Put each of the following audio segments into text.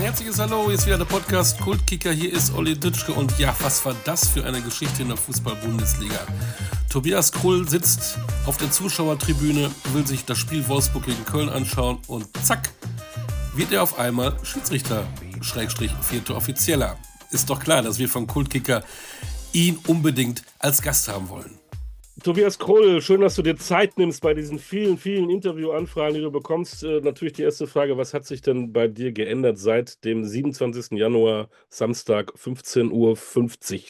Ein herzliches Hallo, hier ist wieder der Podcast Kultkicker. Hier ist Olli Dütschke und ja, was war das für eine Geschichte in der Fußball-Bundesliga? Tobias Krull sitzt auf der Zuschauertribüne, will sich das Spiel Wolfsburg gegen Köln anschauen und zack, wird er auf einmal Schiedsrichter, Schrägstrich, vierte Offizieller. Ist doch klar, dass wir von Kultkicker ihn unbedingt als Gast haben wollen. Tobias Kroll, schön, dass du dir Zeit nimmst bei diesen vielen, vielen Interviewanfragen, die du bekommst. Äh, natürlich die erste Frage, was hat sich denn bei dir geändert seit dem 27. Januar, Samstag, 15.50 Uhr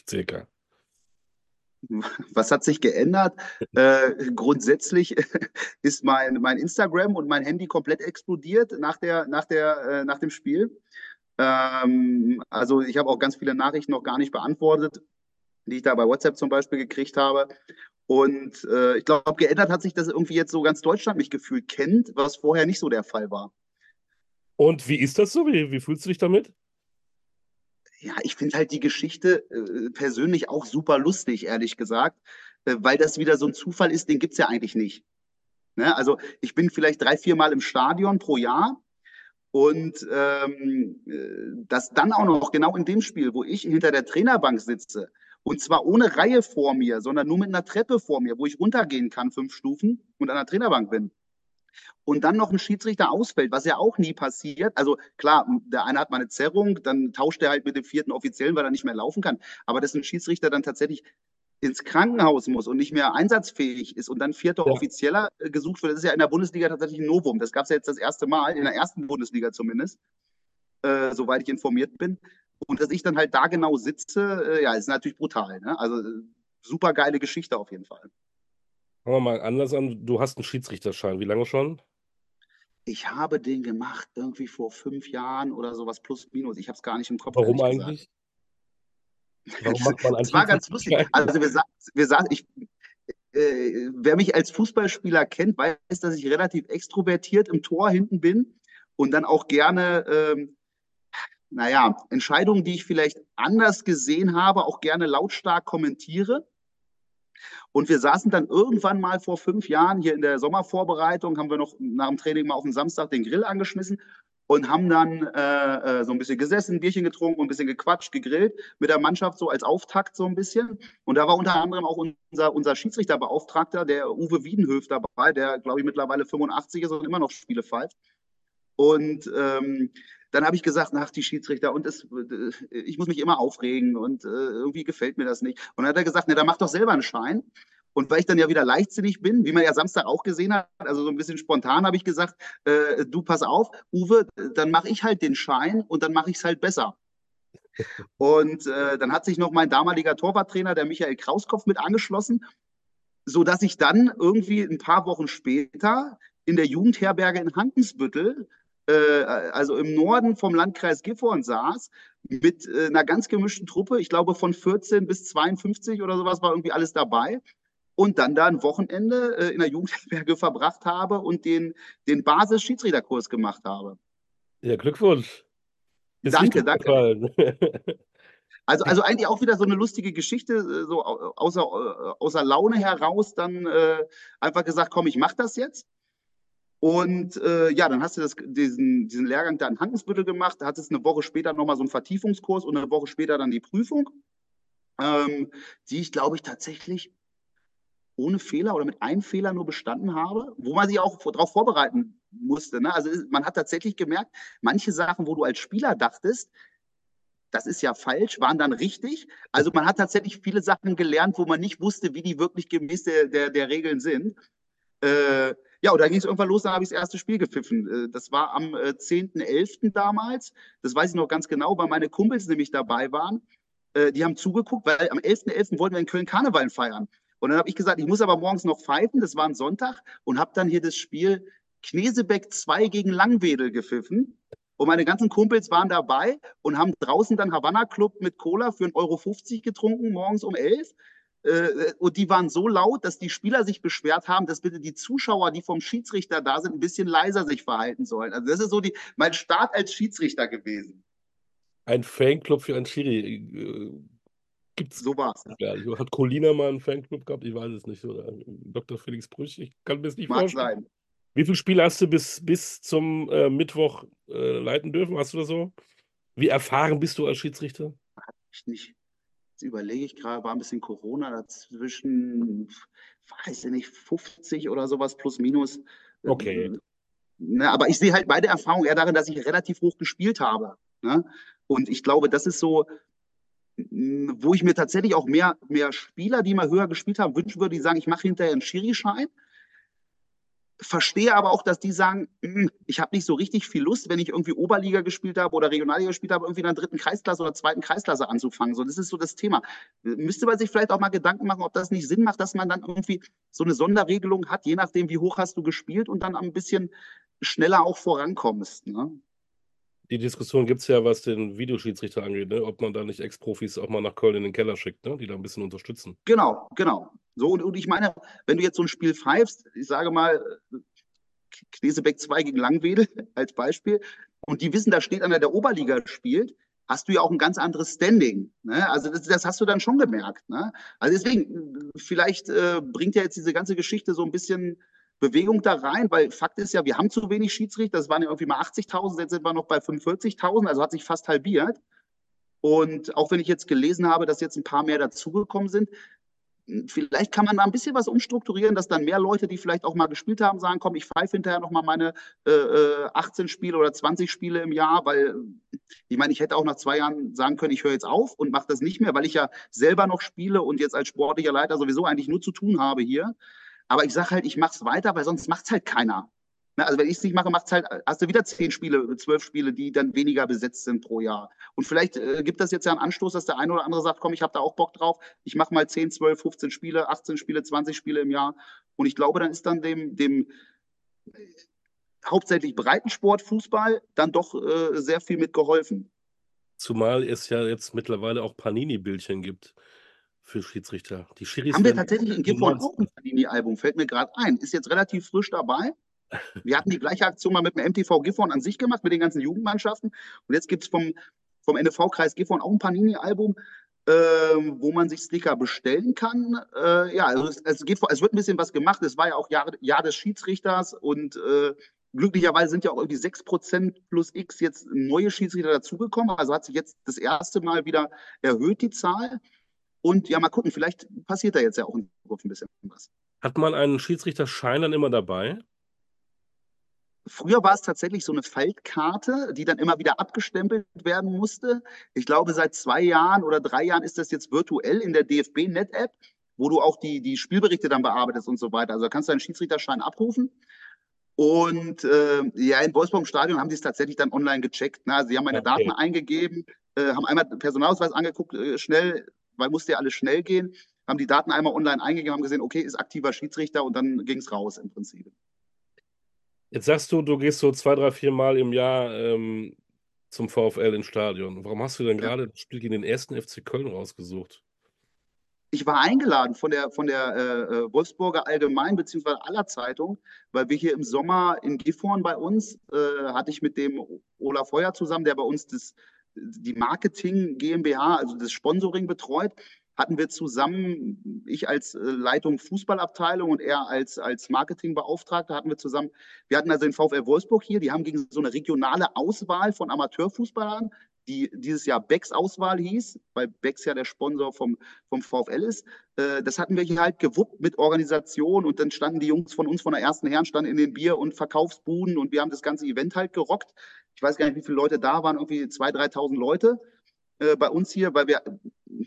circa? Was hat sich geändert? äh, grundsätzlich ist mein, mein Instagram und mein Handy komplett explodiert nach, der, nach, der, äh, nach dem Spiel. Ähm, also ich habe auch ganz viele Nachrichten noch gar nicht beantwortet, die ich da bei WhatsApp zum Beispiel gekriegt habe. Und äh, ich glaube, geändert hat sich, dass irgendwie jetzt so ganz Deutschland mich gefühlt kennt, was vorher nicht so der Fall war. Und wie ist das so? Wie, wie fühlst du dich damit? Ja, ich finde halt die Geschichte äh, persönlich auch super lustig, ehrlich gesagt, äh, weil das wieder so ein Zufall ist, den gibt es ja eigentlich nicht. Ne? Also ich bin vielleicht drei, vier Mal im Stadion pro Jahr und ähm, äh, das dann auch noch genau in dem Spiel, wo ich hinter der Trainerbank sitze und zwar ohne Reihe vor mir, sondern nur mit einer Treppe vor mir, wo ich runtergehen kann, fünf Stufen und an der Trainerbank bin. Und dann noch ein Schiedsrichter ausfällt, was ja auch nie passiert. Also klar, der eine hat mal eine Zerrung, dann tauscht er halt mit dem vierten Offiziellen, weil er nicht mehr laufen kann. Aber dass ein Schiedsrichter dann tatsächlich ins Krankenhaus muss und nicht mehr einsatzfähig ist und dann vierter ja. Offizieller äh, gesucht wird, das ist ja in der Bundesliga tatsächlich ein Novum. Das gab es ja jetzt das erste Mal, in der ersten Bundesliga zumindest, äh, soweit ich informiert bin. Und dass ich dann halt da genau sitze, äh, ja, ist natürlich brutal. Ne? Also äh, super geile Geschichte auf jeden Fall. Fangen wir mal anders an. Du hast einen Schiedsrichterschein. Wie lange schon? Ich habe den gemacht irgendwie vor fünf Jahren oder sowas plus minus. Ich habe es gar nicht im Kopf. Warum eigentlich? Warum macht man Das war ganz lustig. Also wir, wir sagen, ich, äh, wer mich als Fußballspieler kennt, weiß, dass ich relativ extrovertiert im Tor hinten bin und dann auch gerne ähm, naja, Entscheidungen, die ich vielleicht anders gesehen habe, auch gerne lautstark kommentiere. Und wir saßen dann irgendwann mal vor fünf Jahren hier in der Sommervorbereitung, haben wir noch nach dem Training mal auf den Samstag den Grill angeschmissen und haben dann äh, äh so ein bisschen gesessen, ein Bierchen getrunken und ein bisschen gequatscht, gegrillt mit der Mannschaft so als Auftakt so ein bisschen. Und da war unter anderem auch unser, unser Schiedsrichterbeauftragter, der Uwe Wiedenhöf dabei, der glaube ich mittlerweile 85 ist und immer noch Spiele pfeift. Und ähm, dann habe ich gesagt, nach die Schiedsrichter und es, äh, ich muss mich immer aufregen und äh, irgendwie gefällt mir das nicht. Und dann hat er gesagt, ne, dann mach doch selber einen Schein. Und weil ich dann ja wieder leichtsinnig bin, wie man ja Samstag auch gesehen hat, also so ein bisschen spontan habe ich gesagt, äh, du pass auf, Uwe, dann mache ich halt den Schein und dann mache ich es halt besser. Und äh, dann hat sich noch mein damaliger Torwarttrainer, der Michael Krauskopf, mit angeschlossen, sodass ich dann irgendwie ein paar Wochen später in der Jugendherberge in Hankensbüttel äh, also im Norden vom Landkreis Gifhorn saß, mit äh, einer ganz gemischten Truppe, ich glaube von 14 bis 52 oder sowas war irgendwie alles dabei. Und dann da ein Wochenende äh, in der Jugendherberge verbracht habe und den, den Basis-Schiedsrichterkurs gemacht habe. Ja, Glückwunsch. Ist danke, danke. Also, also eigentlich auch wieder so eine lustige Geschichte, so außer, außer Laune heraus dann äh, einfach gesagt, komm, ich mach das jetzt. Und äh, ja, dann hast du das, diesen, diesen Lehrgang da in Hankensbüttel gemacht, da hattest eine Woche später nochmal so einen Vertiefungskurs und eine Woche später dann die Prüfung, ähm, die ich, glaube ich, tatsächlich ohne Fehler oder mit einem Fehler nur bestanden habe, wo man sich auch darauf vorbereiten musste. Ne? Also man hat tatsächlich gemerkt, manche Sachen, wo du als Spieler dachtest, das ist ja falsch, waren dann richtig. Also man hat tatsächlich viele Sachen gelernt, wo man nicht wusste, wie die wirklich gemäß der, der, der Regeln sind. Äh, ja, und da ging es irgendwann los, dann habe ich das erste Spiel gepfiffen. Äh, das war am 10.11. Äh, damals. Das weiß ich noch ganz genau, weil meine Kumpels nämlich dabei waren. Äh, die haben zugeguckt, weil am 11.11. .11. wollten wir in Köln Karneval feiern. Und dann habe ich gesagt, ich muss aber morgens noch pfeifen. Das war ein Sonntag und habe dann hier das Spiel Knesebeck 2 gegen Langwedel gepfiffen. Und meine ganzen Kumpels waren dabei und haben draußen dann Havanna Club mit Cola für 1,50 Euro getrunken, morgens um 11 äh, und die waren so laut, dass die Spieler sich beschwert haben, dass bitte die Zuschauer, die vom Schiedsrichter da sind, ein bisschen leiser sich verhalten sollen. Also das ist so die, mein Start als Schiedsrichter gewesen. Ein Fanclub für ein Schiri. Äh, gibt's so war's. Ja, hat Colina mal einen Fanclub gehabt? Ich weiß es nicht. Oder Dr. Felix Brüch? Ich kann mir das nicht Mag vorstellen. Sein. Wie viele Spiele hast du bis, bis zum äh, Mittwoch äh, leiten dürfen? Hast du das so? Wie erfahren bist du als Schiedsrichter? Ich nicht. Jetzt überlege ich gerade, war ein bisschen Corona dazwischen, weiß ich nicht, 50 oder sowas plus minus. Okay. Ne, aber ich sehe halt meine Erfahrung eher darin, dass ich relativ hoch gespielt habe. Ne? Und ich glaube, das ist so, wo ich mir tatsächlich auch mehr, mehr Spieler, die mal höher gespielt haben, wünschen würde, die sagen, ich mache hinterher einen Schiri-Schein verstehe aber auch, dass die sagen, hm, ich habe nicht so richtig viel Lust, wenn ich irgendwie Oberliga gespielt habe oder Regionalliga gespielt habe, irgendwie in der dritten Kreisklasse oder zweiten Kreisklasse anzufangen. So, das ist so das Thema. Müsste man sich vielleicht auch mal Gedanken machen, ob das nicht Sinn macht, dass man dann irgendwie so eine Sonderregelung hat, je nachdem, wie hoch hast du gespielt und dann ein bisschen schneller auch vorankommst. Ne? Die Diskussion gibt es ja, was den Videoschiedsrichter angeht, ne? ob man da nicht Ex-Profis auch mal nach Köln in den Keller schickt, ne? die da ein bisschen unterstützen. Genau, genau. So, und, und ich meine, wenn du jetzt so ein Spiel pfeifst, ich sage mal, Knesebeck 2 gegen Langwedel als Beispiel, und die wissen, da steht einer, der Oberliga spielt, hast du ja auch ein ganz anderes Standing. Ne? Also das, das, hast du dann schon gemerkt. Ne? Also deswegen, vielleicht äh, bringt ja jetzt diese ganze Geschichte so ein bisschen Bewegung da rein, weil Fakt ist ja, wir haben zu wenig Schiedsrichter. Das waren ja irgendwie mal 80.000, jetzt sind wir noch bei 45.000, also hat sich fast halbiert. Und auch wenn ich jetzt gelesen habe, dass jetzt ein paar mehr dazugekommen sind, vielleicht kann man da ein bisschen was umstrukturieren, dass dann mehr Leute, die vielleicht auch mal gespielt haben, sagen, komm, ich pfeife hinterher nochmal meine äh, 18 äh, Spiele oder 20 Spiele im Jahr, weil ich meine, ich hätte auch nach zwei Jahren sagen können, ich höre jetzt auf und mache das nicht mehr, weil ich ja selber noch spiele und jetzt als sportlicher Leiter sowieso eigentlich nur zu tun habe hier. Aber ich sage halt, ich mache es weiter, weil sonst macht es halt keiner. Ne, also wenn ich es nicht mache, macht's halt, hast du wieder zehn Spiele, zwölf Spiele, die dann weniger besetzt sind pro Jahr. Und vielleicht äh, gibt das jetzt ja einen Anstoß, dass der eine oder andere sagt, komm, ich habe da auch Bock drauf, ich mache mal 10, 12, 15 Spiele, 18 Spiele, 20 Spiele im Jahr. Und ich glaube, dann ist dann dem, dem äh, hauptsächlich Breitensport, Fußball, dann doch äh, sehr viel mitgeholfen. Zumal es ja jetzt mittlerweile auch Panini-Bildchen gibt für Schiedsrichter. Die Schiris Haben wir tatsächlich in Gifhorn auch ein Panini-Album, fällt mir gerade ein. Ist jetzt relativ frisch dabei. Wir hatten die gleiche Aktion mal mit dem MTV Gifhorn an sich gemacht, mit den ganzen Jugendmannschaften. Und jetzt gibt es vom, vom NFV-Kreis Gifhorn auch ein Panini-Album, äh, wo man sich Sticker bestellen kann. Äh, ja, also es, es, geht, es wird ein bisschen was gemacht. Es war ja auch Jahr, Jahr des Schiedsrichters und äh, glücklicherweise sind ja auch irgendwie 6% plus X jetzt neue Schiedsrichter dazugekommen. Also hat sich jetzt das erste Mal wieder erhöht, die Zahl. Und ja, mal gucken, vielleicht passiert da jetzt ja auch ein bisschen was. Hat man einen Schiedsrichterschein dann immer dabei? Früher war es tatsächlich so eine Faltkarte, die dann immer wieder abgestempelt werden musste. Ich glaube, seit zwei Jahren oder drei Jahren ist das jetzt virtuell in der DFB-Net-App, wo du auch die, die Spielberichte dann bearbeitest und so weiter. Also da kannst du einen Schiedsrichterschein abrufen. Und äh, ja, in Wolfsburg im Stadion haben die es tatsächlich dann online gecheckt. Ne? Sie haben meine okay. Daten eingegeben, äh, haben einmal Personalausweis angeguckt, äh, schnell, weil musste ja alles schnell gehen, haben die Daten einmal online eingegeben, haben gesehen, okay, ist aktiver Schiedsrichter und dann ging es raus im Prinzip. Jetzt sagst du, du gehst so zwei, drei, vier Mal im Jahr ähm, zum VfL ins Stadion. Warum hast du denn gerade das Spiel gegen den ersten FC Köln rausgesucht? Ich war eingeladen von der, von der äh, äh Wolfsburger Allgemein bzw. aller Zeitung, weil wir hier im Sommer in Gifhorn bei uns, äh, hatte ich mit dem Olaf Feuer zusammen, der bei uns das, die Marketing GmbH, also das Sponsoring betreut, hatten wir zusammen, ich als äh, Leitung Fußballabteilung und er als, als Marketingbeauftragter, hatten wir zusammen, wir hatten also den VfL Wolfsburg hier, die haben gegen so eine regionale Auswahl von Amateurfußballern, die dieses Jahr Becks Auswahl hieß, weil Becks ja der Sponsor vom, vom VfL ist. Äh, das hatten wir hier halt gewuppt mit Organisation und dann standen die Jungs von uns von der ersten Herren, standen in den Bier- und Verkaufsbuden und wir haben das ganze Event halt gerockt. Ich weiß gar nicht, wie viele Leute da waren, irgendwie 2.000, 3.000 Leute äh, bei uns hier, weil wir,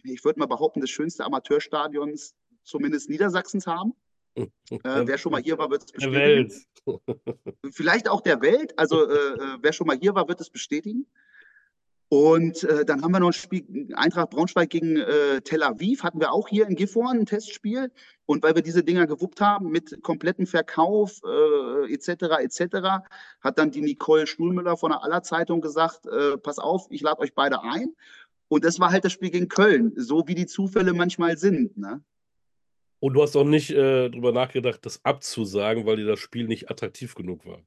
ich würde mal behaupten, das schönste Amateurstadions zumindest Niedersachsens haben. Äh, wer schon mal hier war, wird es bestätigen. Vielleicht auch der Welt. Also äh, äh, wer schon mal hier war, wird es bestätigen. Und äh, dann haben wir noch ein Spiel, Eintracht Braunschweig gegen äh, Tel Aviv, hatten wir auch hier in Gifhorn ein Testspiel. Und weil wir diese Dinger gewuppt haben mit komplettem Verkauf äh, etc. etc., hat dann die Nicole Stuhlmüller von der Aller Zeitung gesagt, äh, pass auf, ich lade euch beide ein. Und das war halt das Spiel gegen Köln, so wie die Zufälle manchmal sind. Ne? Und du hast auch nicht äh, drüber nachgedacht, das abzusagen, weil dir das Spiel nicht attraktiv genug war.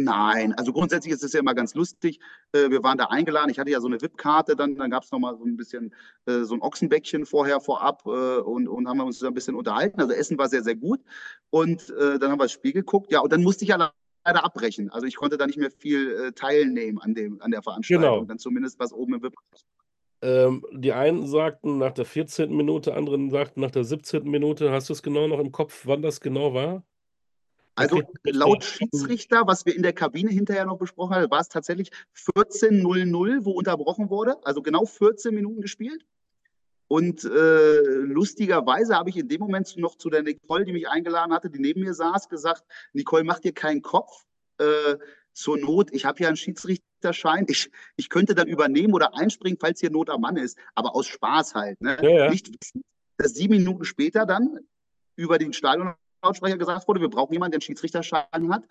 Nein, also grundsätzlich ist es ja immer ganz lustig. Äh, wir waren da eingeladen. Ich hatte ja so eine VIP-Karte, dann, dann gab es nochmal so ein bisschen äh, so ein Ochsenbäckchen vorher, vorab äh, und, und haben uns da ein bisschen unterhalten. Also Essen war sehr, sehr gut. Und dann haben wir das Spiel geguckt. Ja, und dann musste ich alleine leider abbrechen. Also ich konnte da nicht mehr viel teilnehmen an, dem, an der Veranstaltung. Genau. Dann zumindest was oben im VIP. Ähm, die einen sagten nach der 14. Minute, anderen sagten nach der 17. Minute. Hast du es genau noch im Kopf, wann das genau war? Also laut Schiedsrichter, was wir in der Kabine hinterher noch besprochen haben, war es tatsächlich 14.00, wo unterbrochen wurde. Also genau 14 Minuten gespielt. Und äh, lustigerweise habe ich in dem Moment noch zu der Nicole, die mich eingeladen hatte, die neben mir saß, gesagt, Nicole, mach dir keinen Kopf. Äh, zur Not, ich habe ja einen Schiedsrichterschein, ich, ich könnte dann übernehmen oder einspringen, falls hier Not am Mann ist, aber aus Spaß halt. Ne? Ja, ja. Nicht wissen, dass sieben Minuten später dann über den Stadionlautsprecher gesagt wurde, wir brauchen jemanden, der einen Schiedsrichterschein hat,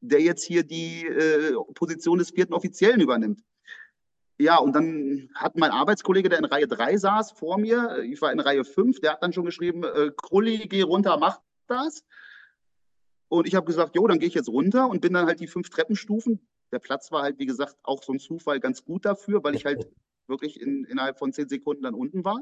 der jetzt hier die äh, Position des vierten Offiziellen übernimmt. Ja, und dann hat mein Arbeitskollege, der in Reihe 3 saß, vor mir, ich war in Reihe 5, der hat dann schon geschrieben, äh, Krulli, geh runter, mach das. Und ich habe gesagt, jo, dann gehe ich jetzt runter und bin dann halt die fünf Treppenstufen. Der Platz war halt, wie gesagt, auch so ein Zufall ganz gut dafür, weil ich halt wirklich in, innerhalb von zehn Sekunden dann unten war.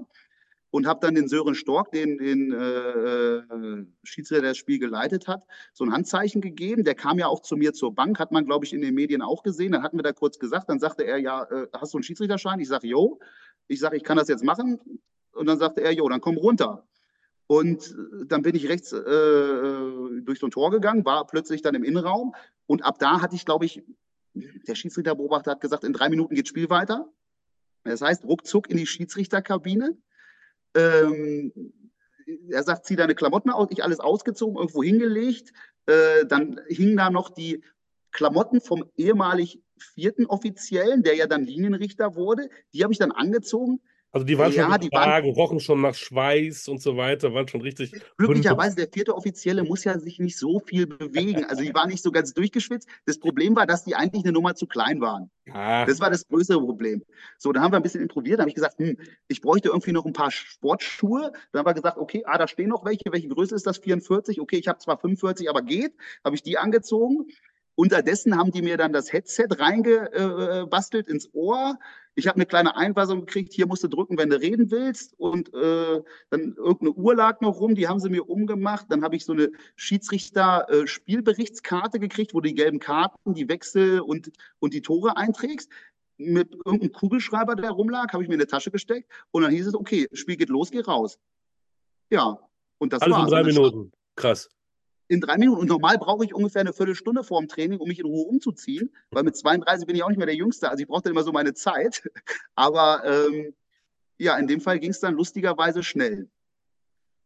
Und habe dann den Sören Stork, den, den äh, äh, Schiedsrichter, der das Spiel geleitet hat, so ein Handzeichen gegeben. Der kam ja auch zu mir zur Bank, hat man, glaube ich, in den Medien auch gesehen. Dann hatten wir da kurz gesagt, dann sagte er, ja, äh, hast du einen Schiedsrichterschein? Ich sage, jo. Ich sage, ich kann das jetzt machen. Und dann sagte er, jo, dann komm runter. Und äh, dann bin ich rechts äh, äh, durch so ein Tor gegangen, war plötzlich dann im Innenraum. Und ab da hatte ich, glaube ich, der Schiedsrichterbeobachter hat gesagt, in drei Minuten geht Spiel weiter. Das heißt, ruckzuck in die Schiedsrichterkabine. Ähm, er sagt, zieh deine Klamotten aus, ich alles ausgezogen, irgendwo hingelegt. Äh, dann hingen da noch die Klamotten vom ehemalig vierten Offiziellen, der ja dann Linienrichter wurde. Die habe ich dann angezogen. Also die waren ja, schon die waren, rochen schon nach Schweiß und so weiter, waren schon richtig. Glücklicherweise, der vierte Offizielle muss ja sich nicht so viel bewegen. Also die waren nicht so ganz durchgeschwitzt. Das Problem war, dass die eigentlich eine Nummer zu klein waren. Ah. Das war das größere Problem. So, da haben wir ein bisschen improviert. Da habe ich gesagt, hm, ich bräuchte irgendwie noch ein paar Sportschuhe. Dann haben wir gesagt, okay, ah, da stehen noch welche. Welche Größe ist das? 44. Okay, ich habe zwar 45, aber geht. Habe ich die angezogen. Unterdessen haben die mir dann das Headset reingebastelt ins Ohr. Ich habe eine kleine Einweisung gekriegt, hier musst du drücken, wenn du reden willst. Und äh, dann irgendeine Uhr lag noch rum, die haben sie mir umgemacht. Dann habe ich so eine Schiedsrichter-Spielberichtskarte gekriegt, wo du die gelben Karten, die Wechsel und, und die Tore einträgst. Mit irgendeinem Kugelschreiber, der rumlag, habe ich mir in eine Tasche gesteckt. Und dann hieß es, okay, Spiel geht los, geh raus. Ja, und das Alles war's. in drei Minuten. Krass in drei Minuten. Und normal brauche ich ungefähr eine Viertelstunde vor dem Training, um mich in Ruhe umzuziehen, weil mit 32 bin ich auch nicht mehr der Jüngste. Also ich brauchte immer so meine Zeit. Aber ähm, ja, in dem Fall ging es dann lustigerweise schnell.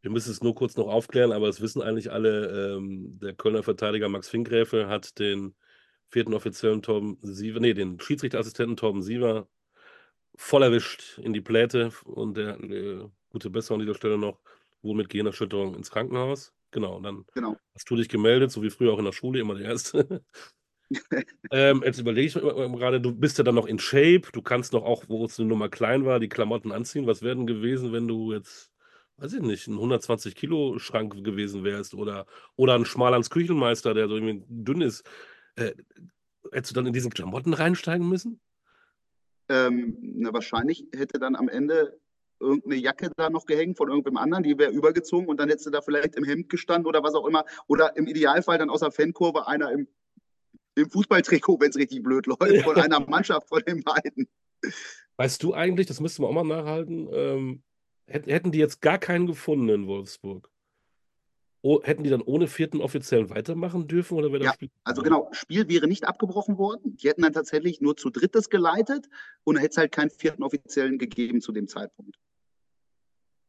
Wir müssen es nur kurz noch aufklären, aber es wissen eigentlich alle. Ähm, der Kölner Verteidiger Max Finkgräfe hat den vierten offiziellen Torben Siever, nee, den Schiedsrichterassistenten Torben Siever voll erwischt in die Pläte und der äh, gute Besserung an dieser Stelle noch, wohl mit Gehirnerschütterung ins Krankenhaus. Genau, und dann genau. hast du dich gemeldet, so wie früher auch in der Schule, immer der Erste. ähm, jetzt überlege ich mir gerade, du bist ja dann noch in Shape, du kannst noch auch, wo es eine Nummer klein war, die Klamotten anziehen. Was wäre denn gewesen, wenn du jetzt, weiß ich nicht, ein 120 Kilo Schrank gewesen wärst oder, oder ein Schmalans Küchenmeister, der so irgendwie dünn ist? Äh, hättest du dann in diesen Klamotten reinsteigen müssen? Ähm, na, wahrscheinlich hätte dann am Ende irgendeine Jacke da noch gehängt von irgendwem anderen, die wäre übergezogen und dann hättest du da vielleicht im Hemd gestanden oder was auch immer. Oder im Idealfall dann aus der Fankurve einer im, im Fußballtrikot, wenn es richtig blöd läuft, von einer Mannschaft von den beiden. Weißt du eigentlich, das müssten wir auch mal nachhalten, ähm, hätten die jetzt gar keinen gefunden in Wolfsburg? Oh, hätten die dann ohne vierten Offiziellen weitermachen dürfen oder wäre das ja, Spiel? Also genau, Spiel wäre nicht abgebrochen worden. Die hätten dann tatsächlich nur zu drittes geleitet und dann hätte es halt keinen vierten Offiziellen gegeben zu dem Zeitpunkt.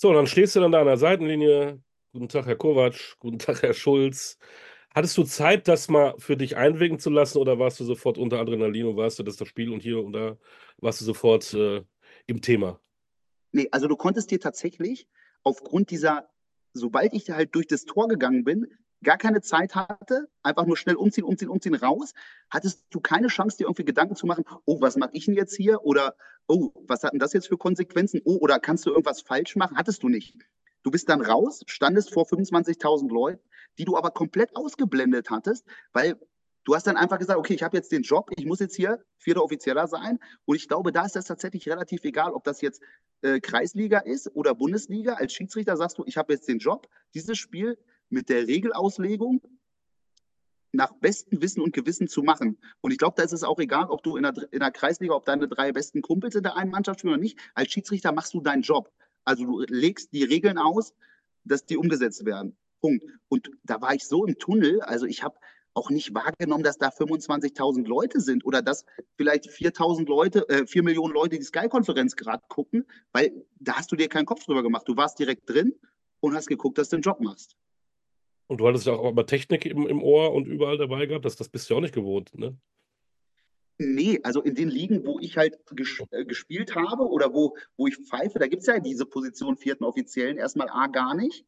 So, dann stehst du dann da an der Seitenlinie. Guten Tag, Herr Kovac. Guten Tag, Herr Schulz. Hattest du Zeit, das mal für dich einwirken zu lassen oder warst du sofort unter Adrenalin und warst du das, das Spiel und hier und da warst du sofort äh, im Thema? Nee, also du konntest dir tatsächlich aufgrund dieser, sobald ich halt durch das Tor gegangen bin, gar keine Zeit hatte, einfach nur schnell umziehen, umziehen, umziehen, raus, hattest du keine Chance, dir irgendwie Gedanken zu machen, oh, was mache ich denn jetzt hier? Oder, oh, was hat denn das jetzt für Konsequenzen? Oh, oder kannst du irgendwas falsch machen? Hattest du nicht. Du bist dann raus, standest vor 25.000 Leuten, die du aber komplett ausgeblendet hattest, weil du hast dann einfach gesagt, okay, ich habe jetzt den Job, ich muss jetzt hier vierter Offizieller sein. Und ich glaube, da ist das tatsächlich relativ egal, ob das jetzt äh, Kreisliga ist oder Bundesliga. Als Schiedsrichter sagst du, ich habe jetzt den Job, dieses Spiel mit der Regelauslegung nach bestem Wissen und Gewissen zu machen. Und ich glaube, da ist es auch egal, ob du in der, in der Kreisliga, ob deine drei besten Kumpels in der einen Mannschaft spielen oder nicht. Als Schiedsrichter machst du deinen Job. Also du legst die Regeln aus, dass die umgesetzt werden. Punkt. Und da war ich so im Tunnel, also ich habe auch nicht wahrgenommen, dass da 25.000 Leute sind oder dass vielleicht 4.000 Leute, äh, 4 Millionen Leute die Sky-Konferenz gerade gucken, weil da hast du dir keinen Kopf drüber gemacht. Du warst direkt drin und hast geguckt, dass du den Job machst. Und du hattest ja auch immer Technik im, im Ohr und überall dabei gehabt. Das, das bist du ja auch nicht gewohnt, ne? Nee, also in den Ligen, wo ich halt ges äh, gespielt habe oder wo, wo ich pfeife, da gibt es ja diese Position vierten Offiziellen erstmal A gar nicht.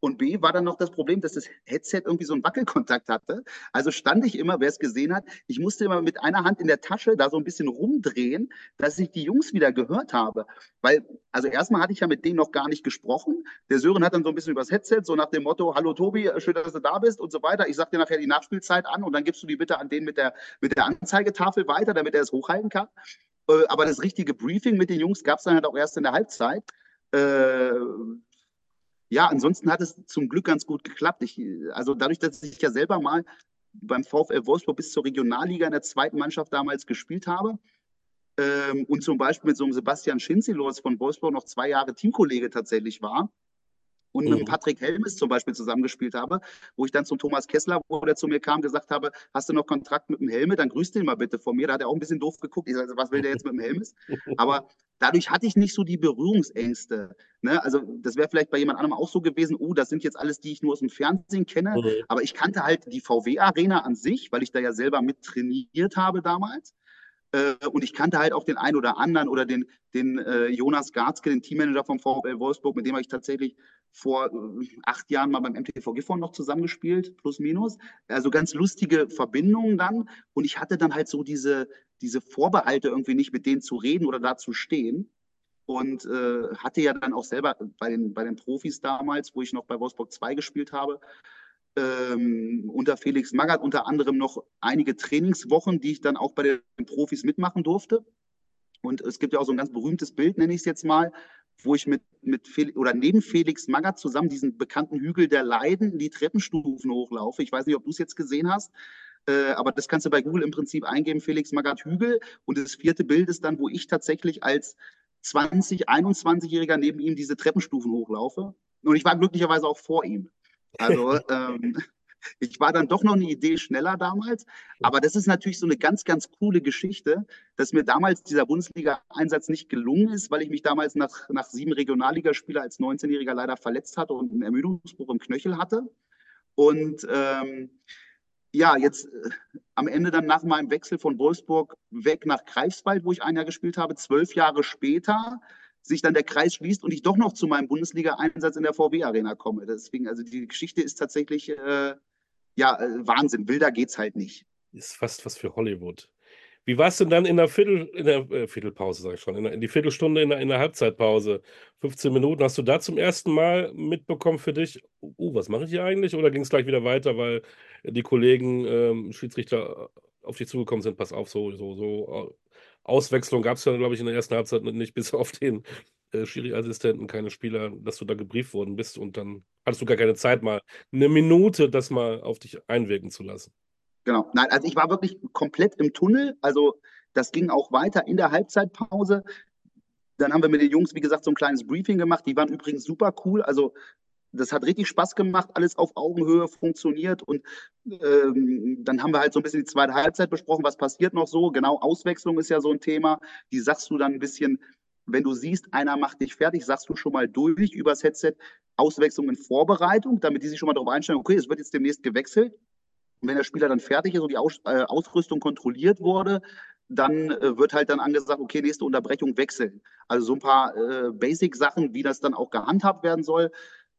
Und B war dann noch das Problem, dass das Headset irgendwie so einen Wackelkontakt hatte. Also stand ich immer, wer es gesehen hat, ich musste immer mit einer Hand in der Tasche da so ein bisschen rumdrehen, dass ich die Jungs wieder gehört habe. Weil, also erstmal hatte ich ja mit denen noch gar nicht gesprochen. Der Sören hat dann so ein bisschen übers Headset, so nach dem Motto, hallo Tobi, schön, dass du da bist und so weiter. Ich sag dir nachher die Nachspielzeit an und dann gibst du die bitte an den mit der, mit der Anzeigetafel weiter, damit er es hochhalten kann. Äh, aber das richtige Briefing mit den Jungs gab es dann halt auch erst in der Halbzeit. Äh, ja, ansonsten hat es zum Glück ganz gut geklappt. Ich, also dadurch, dass ich ja selber mal beim VfL Wolfsburg bis zur Regionalliga in der zweiten Mannschaft damals gespielt habe ähm, und zum Beispiel mit so einem Sebastian Schinzilos von Wolfsburg noch zwei Jahre Teamkollege tatsächlich war, und mhm. mit Patrick Helmes zum Beispiel zusammengespielt habe, wo ich dann zum Thomas Kessler, wo der zu mir kam, gesagt habe, hast du noch Kontakt mit dem Helme, dann grüß den mal bitte von mir. Da hat er auch ein bisschen doof geguckt. Ich sage, was will der jetzt mit dem Helmes? Aber dadurch hatte ich nicht so die Berührungsängste. Ne? Also das wäre vielleicht bei jemand anderem auch so gewesen, oh, das sind jetzt alles, die ich nur aus dem Fernsehen kenne. Mhm. Aber ich kannte halt die VW-Arena an sich, weil ich da ja selber mit trainiert habe damals. Äh, und ich kannte halt auch den einen oder anderen oder den, den äh, Jonas Garzke, den Teammanager vom VfL Wolfsburg, mit dem habe ich tatsächlich vor äh, acht Jahren mal beim MTV Gifhorn noch zusammengespielt, plus minus. Also ganz lustige Verbindungen dann. Und ich hatte dann halt so diese, diese Vorbehalte irgendwie nicht, mit denen zu reden oder da zu stehen. Und äh, hatte ja dann auch selber bei den, bei den Profis damals, wo ich noch bei Wolfsburg 2 gespielt habe, ähm, unter Felix Magath unter anderem noch einige Trainingswochen, die ich dann auch bei den Profis mitmachen durfte. Und es gibt ja auch so ein ganz berühmtes Bild, nenne ich es jetzt mal, wo ich mit, mit Felix, oder neben Felix Magath zusammen diesen bekannten Hügel der Leiden die Treppenstufen hochlaufe. Ich weiß nicht, ob du es jetzt gesehen hast, äh, aber das kannst du bei Google im Prinzip eingeben, Felix Magath Hügel. Und das vierte Bild ist dann, wo ich tatsächlich als 20, 21-Jähriger neben ihm diese Treppenstufen hochlaufe. Und ich war glücklicherweise auch vor ihm. Also ähm, ich war dann doch noch eine Idee schneller damals. Aber das ist natürlich so eine ganz, ganz coole Geschichte, dass mir damals dieser Bundesliga-Einsatz nicht gelungen ist, weil ich mich damals nach, nach sieben Regionalligaspielen als 19-Jähriger leider verletzt hatte und einen Ermüdungsbruch im Knöchel hatte. Und ähm, ja, jetzt äh, am Ende dann nach meinem Wechsel von Wolfsburg weg nach Greifswald, wo ich ein Jahr gespielt habe, zwölf Jahre später sich dann der Kreis schließt und ich doch noch zu meinem Bundesliga-Einsatz in der VW-Arena komme. Deswegen, also die Geschichte ist tatsächlich äh, ja äh, Wahnsinn. Wilder geht's halt nicht. Ist fast was für Hollywood. Wie war es denn dann in der Viertel, in der äh, Viertelpause, sag ich schon, in, der, in die Viertelstunde in der, in der Halbzeitpause? 15 Minuten. Hast du da zum ersten Mal mitbekommen für dich, uh, was mache ich hier eigentlich? Oder ging es gleich wieder weiter, weil die Kollegen, ähm, Schiedsrichter auf dich zugekommen sind, pass auf, so, so, so Auswechslung gab es ja, glaube ich, in der ersten Halbzeit nicht, bis auf den äh, Schiri-Assistenten, keine Spieler, dass du da gebrieft worden bist und dann hattest du gar keine Zeit, mal eine Minute das mal auf dich einwirken zu lassen. Genau, nein, also ich war wirklich komplett im Tunnel, also das ging auch weiter in der Halbzeitpause. Dann haben wir mit den Jungs, wie gesagt, so ein kleines Briefing gemacht. Die waren übrigens super cool. Also das hat richtig Spaß gemacht, alles auf Augenhöhe funktioniert und ähm, dann haben wir halt so ein bisschen die zweite Halbzeit besprochen, was passiert noch so. Genau, Auswechslung ist ja so ein Thema. Die sagst du dann ein bisschen, wenn du siehst, einer macht dich fertig, sagst du schon mal durch übers Headset, Auswechslung in Vorbereitung, damit die sich schon mal darauf einstellen, okay, es wird jetzt demnächst gewechselt. Und wenn der Spieler dann fertig ist und die Aus äh, Ausrüstung kontrolliert wurde, dann äh, wird halt dann angesagt, okay, nächste Unterbrechung wechseln. Also so ein paar äh, Basic-Sachen, wie das dann auch gehandhabt werden soll.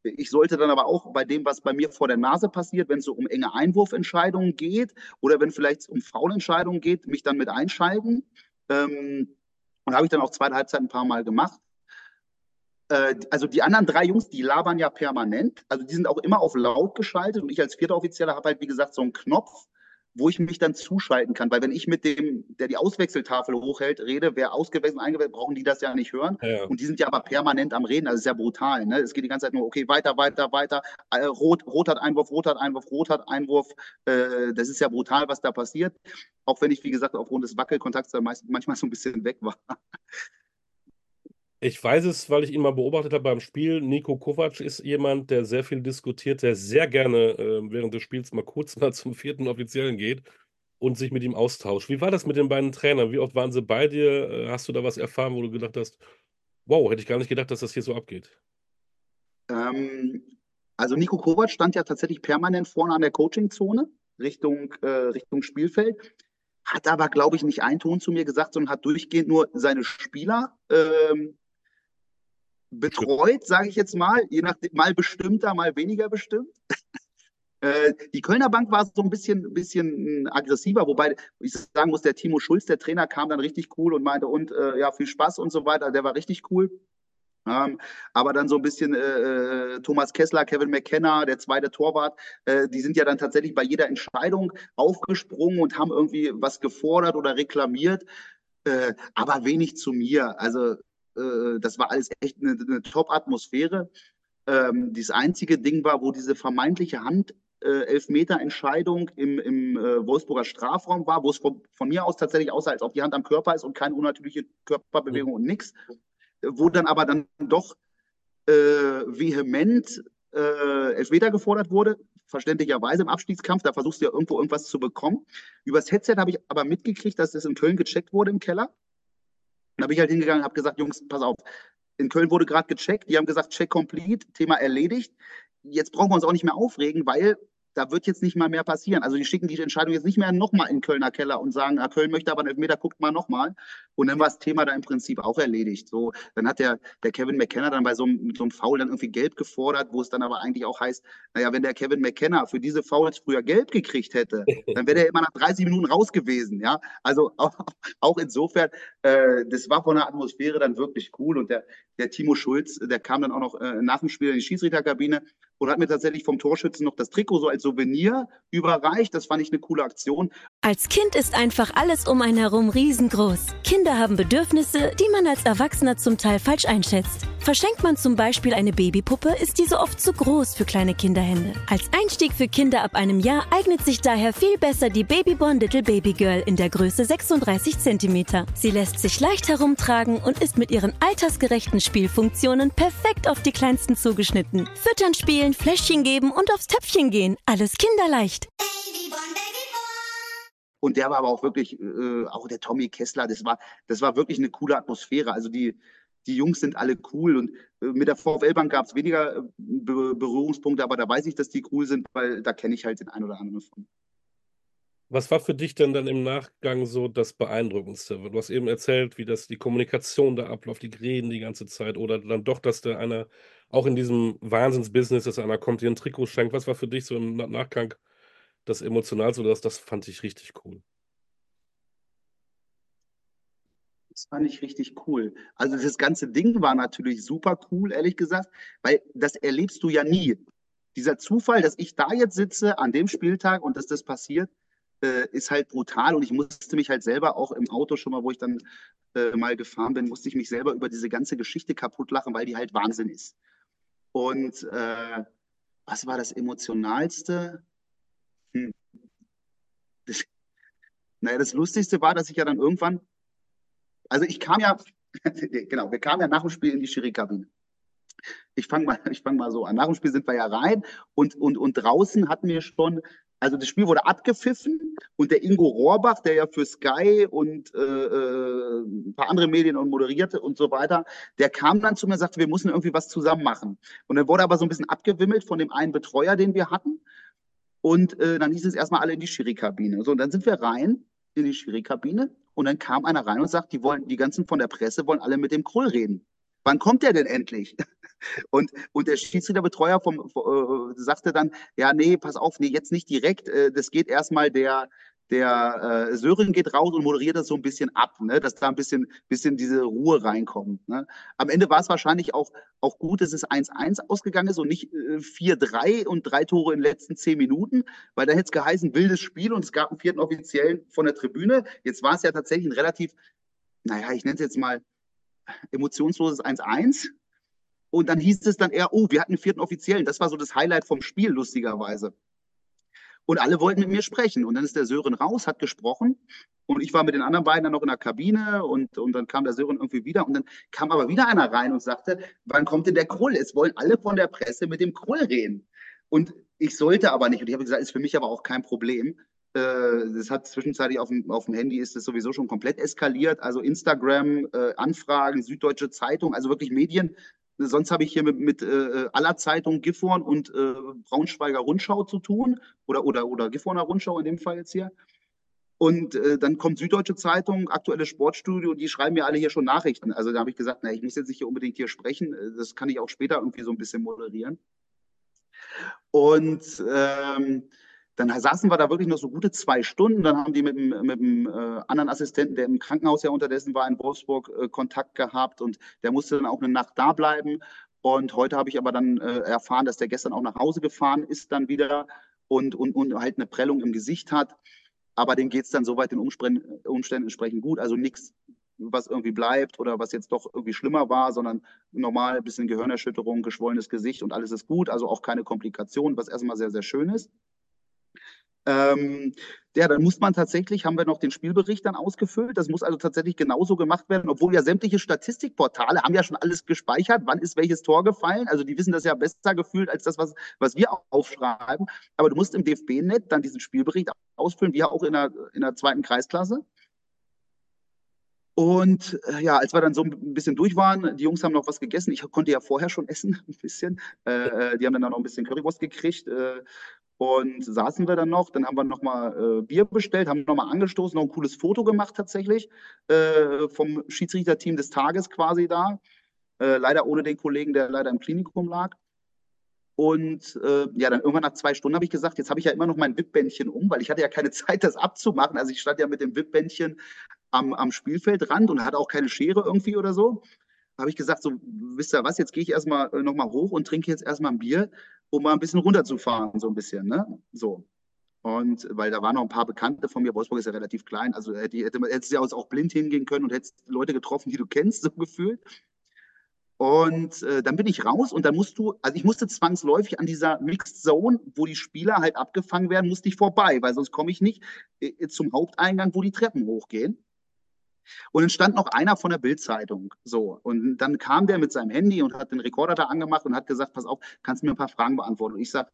Ich sollte dann aber auch bei dem, was bei mir vor der Nase passiert, wenn es so um enge Einwurfentscheidungen geht oder wenn vielleicht um Foulentscheidungen geht, mich dann mit einschalten. Ähm, und habe ich dann auch zweite Halbzeit ein paar Mal gemacht. Äh, also die anderen drei Jungs, die labern ja permanent. Also die sind auch immer auf laut geschaltet. Und ich als vierter Offizieller habe halt, wie gesagt, so einen Knopf, wo ich mich dann zuschalten kann. Weil wenn ich mit dem, der die Auswechseltafel hochhält, rede, wer ausgewechselt, eingewechselt, brauchen die das ja nicht hören. Ja. Und die sind ja aber permanent am Reden. Also es ist ja brutal. Ne? Es geht die ganze Zeit nur, okay, weiter, weiter, weiter. Äh, rot, rot hat Einwurf, rot hat Einwurf, rot hat Einwurf. Äh, das ist ja brutal, was da passiert. Auch wenn ich, wie gesagt, aufgrund des Wackelkontakts da meist, manchmal so ein bisschen weg war. Ich weiß es, weil ich ihn mal beobachtet habe beim Spiel. Nico Kovac ist jemand, der sehr viel diskutiert, der sehr gerne äh, während des Spiels mal kurz mal zum vierten Offiziellen geht und sich mit ihm austauscht. Wie war das mit den beiden Trainern? Wie oft waren sie bei dir? Äh, hast du da was erfahren, wo du gedacht hast, wow, hätte ich gar nicht gedacht, dass das hier so abgeht? Ähm, also Nico Kovac stand ja tatsächlich permanent vorne an der Coachingzone Richtung, äh, Richtung Spielfeld hat aber, glaube ich, nicht einen Ton zu mir gesagt, sondern hat durchgehend nur seine Spieler ähm, betreut, sage ich jetzt mal, je nach mal bestimmter, mal weniger bestimmt. Äh, die Kölner Bank war so ein bisschen, bisschen aggressiver, wobei ich sagen muss, der Timo Schulz, der Trainer, kam dann richtig cool und meinte, und äh, ja, viel Spaß und so weiter. Der war richtig cool. Ähm, aber dann so ein bisschen äh, äh, Thomas Kessler, Kevin McKenna, der zweite Torwart, äh, die sind ja dann tatsächlich bei jeder Entscheidung aufgesprungen und haben irgendwie was gefordert oder reklamiert, äh, aber wenig zu mir. Also äh, das war alles echt eine, eine Top-Atmosphäre. Ähm, das einzige Ding war, wo diese vermeintliche Hand äh, Elfmeter-Entscheidung im, im äh, Wolfsburger Strafraum war, wo es von, von, mir aus tatsächlich aussah, als ob die Hand am Körper ist und keine unnatürliche Körperbewegung und nichts, wo dann aber dann doch äh, vehement äh, Elfmeter gefordert wurde, verständlicherweise im Abstiegskampf, da versuchst du ja irgendwo irgendwas zu bekommen. Übers Headset habe ich aber mitgekriegt, dass das in Köln gecheckt wurde im Keller. Dann bin ich halt hingegangen und habe gesagt, Jungs, pass auf, in Köln wurde gerade gecheckt, die haben gesagt, check complete, Thema erledigt. Jetzt brauchen wir uns auch nicht mehr aufregen, weil da wird jetzt nicht mal mehr passieren. Also die schicken die Entscheidung jetzt nicht mehr nochmal in Kölner Keller und sagen, ah, Köln möchte aber einen Elfmeter, guckt mal nochmal. Und dann war das Thema da im Prinzip auch erledigt. So, dann hat der, der Kevin McKenna dann bei so einem, so einem Foul dann irgendwie gelb gefordert, wo es dann aber eigentlich auch heißt, naja, wenn der Kevin McKenna für diese Fouls früher gelb gekriegt hätte, dann wäre der immer nach 30 Minuten raus gewesen. Ja, also auch, auch insofern, äh, das war von der Atmosphäre dann wirklich cool. Und der, der Timo Schulz, der kam dann auch noch äh, nach dem Spiel in die Schiedsrichterkabine und hat mir tatsächlich vom Torschützen noch das Trikot so als Souvenir überreicht. Das fand ich eine coole Aktion. Als Kind ist einfach alles um einen herum riesengroß. Kinder haben Bedürfnisse, die man als Erwachsener zum Teil falsch einschätzt. Verschenkt man zum Beispiel eine Babypuppe, ist diese oft zu groß für kleine Kinderhände. Als Einstieg für Kinder ab einem Jahr eignet sich daher viel besser die Babyborn Little Baby Girl in der Größe 36 cm. Sie lässt sich leicht herumtragen und ist mit ihren altersgerechten Spielfunktionen perfekt auf die Kleinsten zugeschnitten. Füttern, spielen, Fläschchen geben und aufs Töpfchen gehen. Alles kinderleicht. Und der war aber auch wirklich, äh, auch der Tommy Kessler, das war, das war wirklich eine coole Atmosphäre. Also die, die Jungs sind alle cool und äh, mit der VfL-Bank gab es weniger äh, Be Berührungspunkte, aber da weiß ich, dass die cool sind, weil da kenne ich halt den einen oder anderen von. Was war für dich denn dann im Nachgang so das Beeindruckendste? Du hast eben erzählt, wie das die Kommunikation da abläuft, die reden die ganze Zeit oder dann doch, dass da einer auch in diesem Wahnsinnsbusiness, dass einer kommt, dir ein Trikot schenkt. Was war für dich so im Nachgang das Emotionalste oder das, das fand ich richtig cool? Das fand ich richtig cool. Also das ganze Ding war natürlich super cool, ehrlich gesagt, weil das erlebst du ja nie. Dieser Zufall, dass ich da jetzt sitze an dem Spieltag und dass das passiert, äh, ist halt brutal und ich musste mich halt selber auch im Auto schon mal, wo ich dann äh, mal gefahren bin, musste ich mich selber über diese ganze Geschichte kaputt lachen, weil die halt Wahnsinn ist. Und äh, was war das Emotionalste? Hm. Das, naja, das Lustigste war, dass ich ja dann irgendwann, also ich kam ja, genau, wir kamen ja nach dem Spiel in die Schiri-Kabine. Ich fange mal, fang mal so an. Nach dem Spiel sind wir ja rein und, und, und draußen hatten wir schon also das Spiel wurde abgepfiffen und der Ingo Rohrbach, der ja für Sky und äh, äh, ein paar andere Medien und moderierte und so weiter, der kam dann zu mir und sagte, wir müssen irgendwie was zusammen machen. Und dann wurde aber so ein bisschen abgewimmelt von dem einen Betreuer, den wir hatten. Und äh, dann hieß es erstmal alle in die Schiri-Kabine. So, und dann sind wir rein in die Schiri-Kabine und dann kam einer rein und sagt, die wollen, die ganzen von der Presse wollen alle mit dem Krull reden. Wann kommt der denn endlich? Und, und der Schiedsrichterbetreuer vom, äh, sagte dann, ja, nee, pass auf, nee, jetzt nicht direkt. Äh, das geht erstmal der, der äh, Sören geht raus und moderiert das so ein bisschen ab, ne? dass da ein bisschen, bisschen diese Ruhe reinkommt. Ne? Am Ende war es wahrscheinlich auch, auch gut, dass es 1-1 ausgegangen ist und nicht äh, 4-3 und drei Tore in den letzten zehn Minuten, weil da hätte es geheißen, wildes Spiel und es gab einen vierten Offiziellen von der Tribüne. Jetzt war es ja tatsächlich ein relativ, naja, ich nenne es jetzt mal emotionsloses 1-1. Und dann hieß es dann eher, oh, wir hatten einen vierten Offiziellen. Das war so das Highlight vom Spiel, lustigerweise. Und alle wollten mit mir sprechen. Und dann ist der Sören raus, hat gesprochen. Und ich war mit den anderen beiden dann noch in der Kabine und, und dann kam der Sören irgendwie wieder. Und dann kam aber wieder einer rein und sagte, wann kommt denn der Krull? Es wollen alle von der Presse mit dem Krull reden. Und ich sollte aber nicht. Und ich habe gesagt, ist für mich aber auch kein Problem. Äh, das hat zwischenzeitlich auf dem, auf dem Handy ist das sowieso schon komplett eskaliert. Also Instagram, äh, Anfragen, Süddeutsche Zeitung, also wirklich Medien Sonst habe ich hier mit, mit äh, aller Zeitung Gifhorn und äh, Braunschweiger Rundschau zu tun oder, oder, oder Gifhorner Rundschau in dem Fall jetzt hier. Und äh, dann kommt Süddeutsche Zeitung, aktuelles Sportstudio, die schreiben mir alle hier schon Nachrichten. Also da habe ich gesagt, na, ich muss jetzt nicht hier unbedingt hier sprechen, das kann ich auch später irgendwie so ein bisschen moderieren. Und ähm, dann saßen wir da wirklich noch so gute zwei Stunden. Dann haben die mit, mit dem äh, anderen Assistenten, der im Krankenhaus ja unterdessen war, in Wolfsburg äh, Kontakt gehabt und der musste dann auch eine Nacht da bleiben. Und heute habe ich aber dann äh, erfahren, dass der gestern auch nach Hause gefahren ist, dann wieder und, und, und halt eine Prellung im Gesicht hat. Aber dem geht es dann soweit den Umständen entsprechend gut. Also nichts, was irgendwie bleibt oder was jetzt doch irgendwie schlimmer war, sondern normal ein bisschen Gehirnerschütterung, geschwollenes Gesicht und alles ist gut. Also auch keine Komplikationen, was erstmal sehr, sehr schön ist. Ähm, ja, dann muss man tatsächlich, haben wir noch den Spielbericht dann ausgefüllt. Das muss also tatsächlich genauso gemacht werden, obwohl ja sämtliche Statistikportale haben ja schon alles gespeichert, wann ist welches Tor gefallen. Also die wissen das ja besser gefühlt als das, was, was wir aufschreiben. Aber du musst im DFB-Net dann diesen Spielbericht ausfüllen, wie auch in der, in der zweiten Kreisklasse. Und äh, ja, als wir dann so ein bisschen durch waren, die Jungs haben noch was gegessen. Ich konnte ja vorher schon essen, ein bisschen. Äh, äh die haben dann noch ein bisschen Currywurst gekriegt. Äh, und saßen wir dann noch, dann haben wir nochmal äh, Bier bestellt, haben nochmal angestoßen, noch ein cooles Foto gemacht tatsächlich äh, vom Schiedsrichterteam des Tages quasi da. Äh, leider ohne den Kollegen, der leider im Klinikum lag. Und äh, ja, dann irgendwann nach zwei Stunden habe ich gesagt, jetzt habe ich ja immer noch mein Wippbändchen um, weil ich hatte ja keine Zeit, das abzumachen. Also ich stand ja mit dem Wippbändchen am, am Spielfeldrand und hatte auch keine Schere irgendwie oder so habe ich gesagt, so, wisst ihr was, jetzt gehe ich erstmal äh, nochmal hoch und trinke jetzt erstmal ein Bier, um mal ein bisschen runterzufahren, so ein bisschen, ne? So. Und weil da waren noch ein paar Bekannte von mir, Wolfsburg ist ja relativ klein, also hätte, hätte, hättest du ja auch blind hingehen können und hättest Leute getroffen, die du kennst, so gefühlt. Und äh, dann bin ich raus und dann musst du, also ich musste zwangsläufig an dieser Mixed Zone, wo die Spieler halt abgefangen werden, musste ich vorbei, weil sonst komme ich nicht äh, zum Haupteingang, wo die Treppen hochgehen. Und dann stand noch einer von der Bildzeitung. So. Und dann kam der mit seinem Handy und hat den Rekorder da angemacht und hat gesagt: Pass auf, kannst du mir ein paar Fragen beantworten? Und ich sage,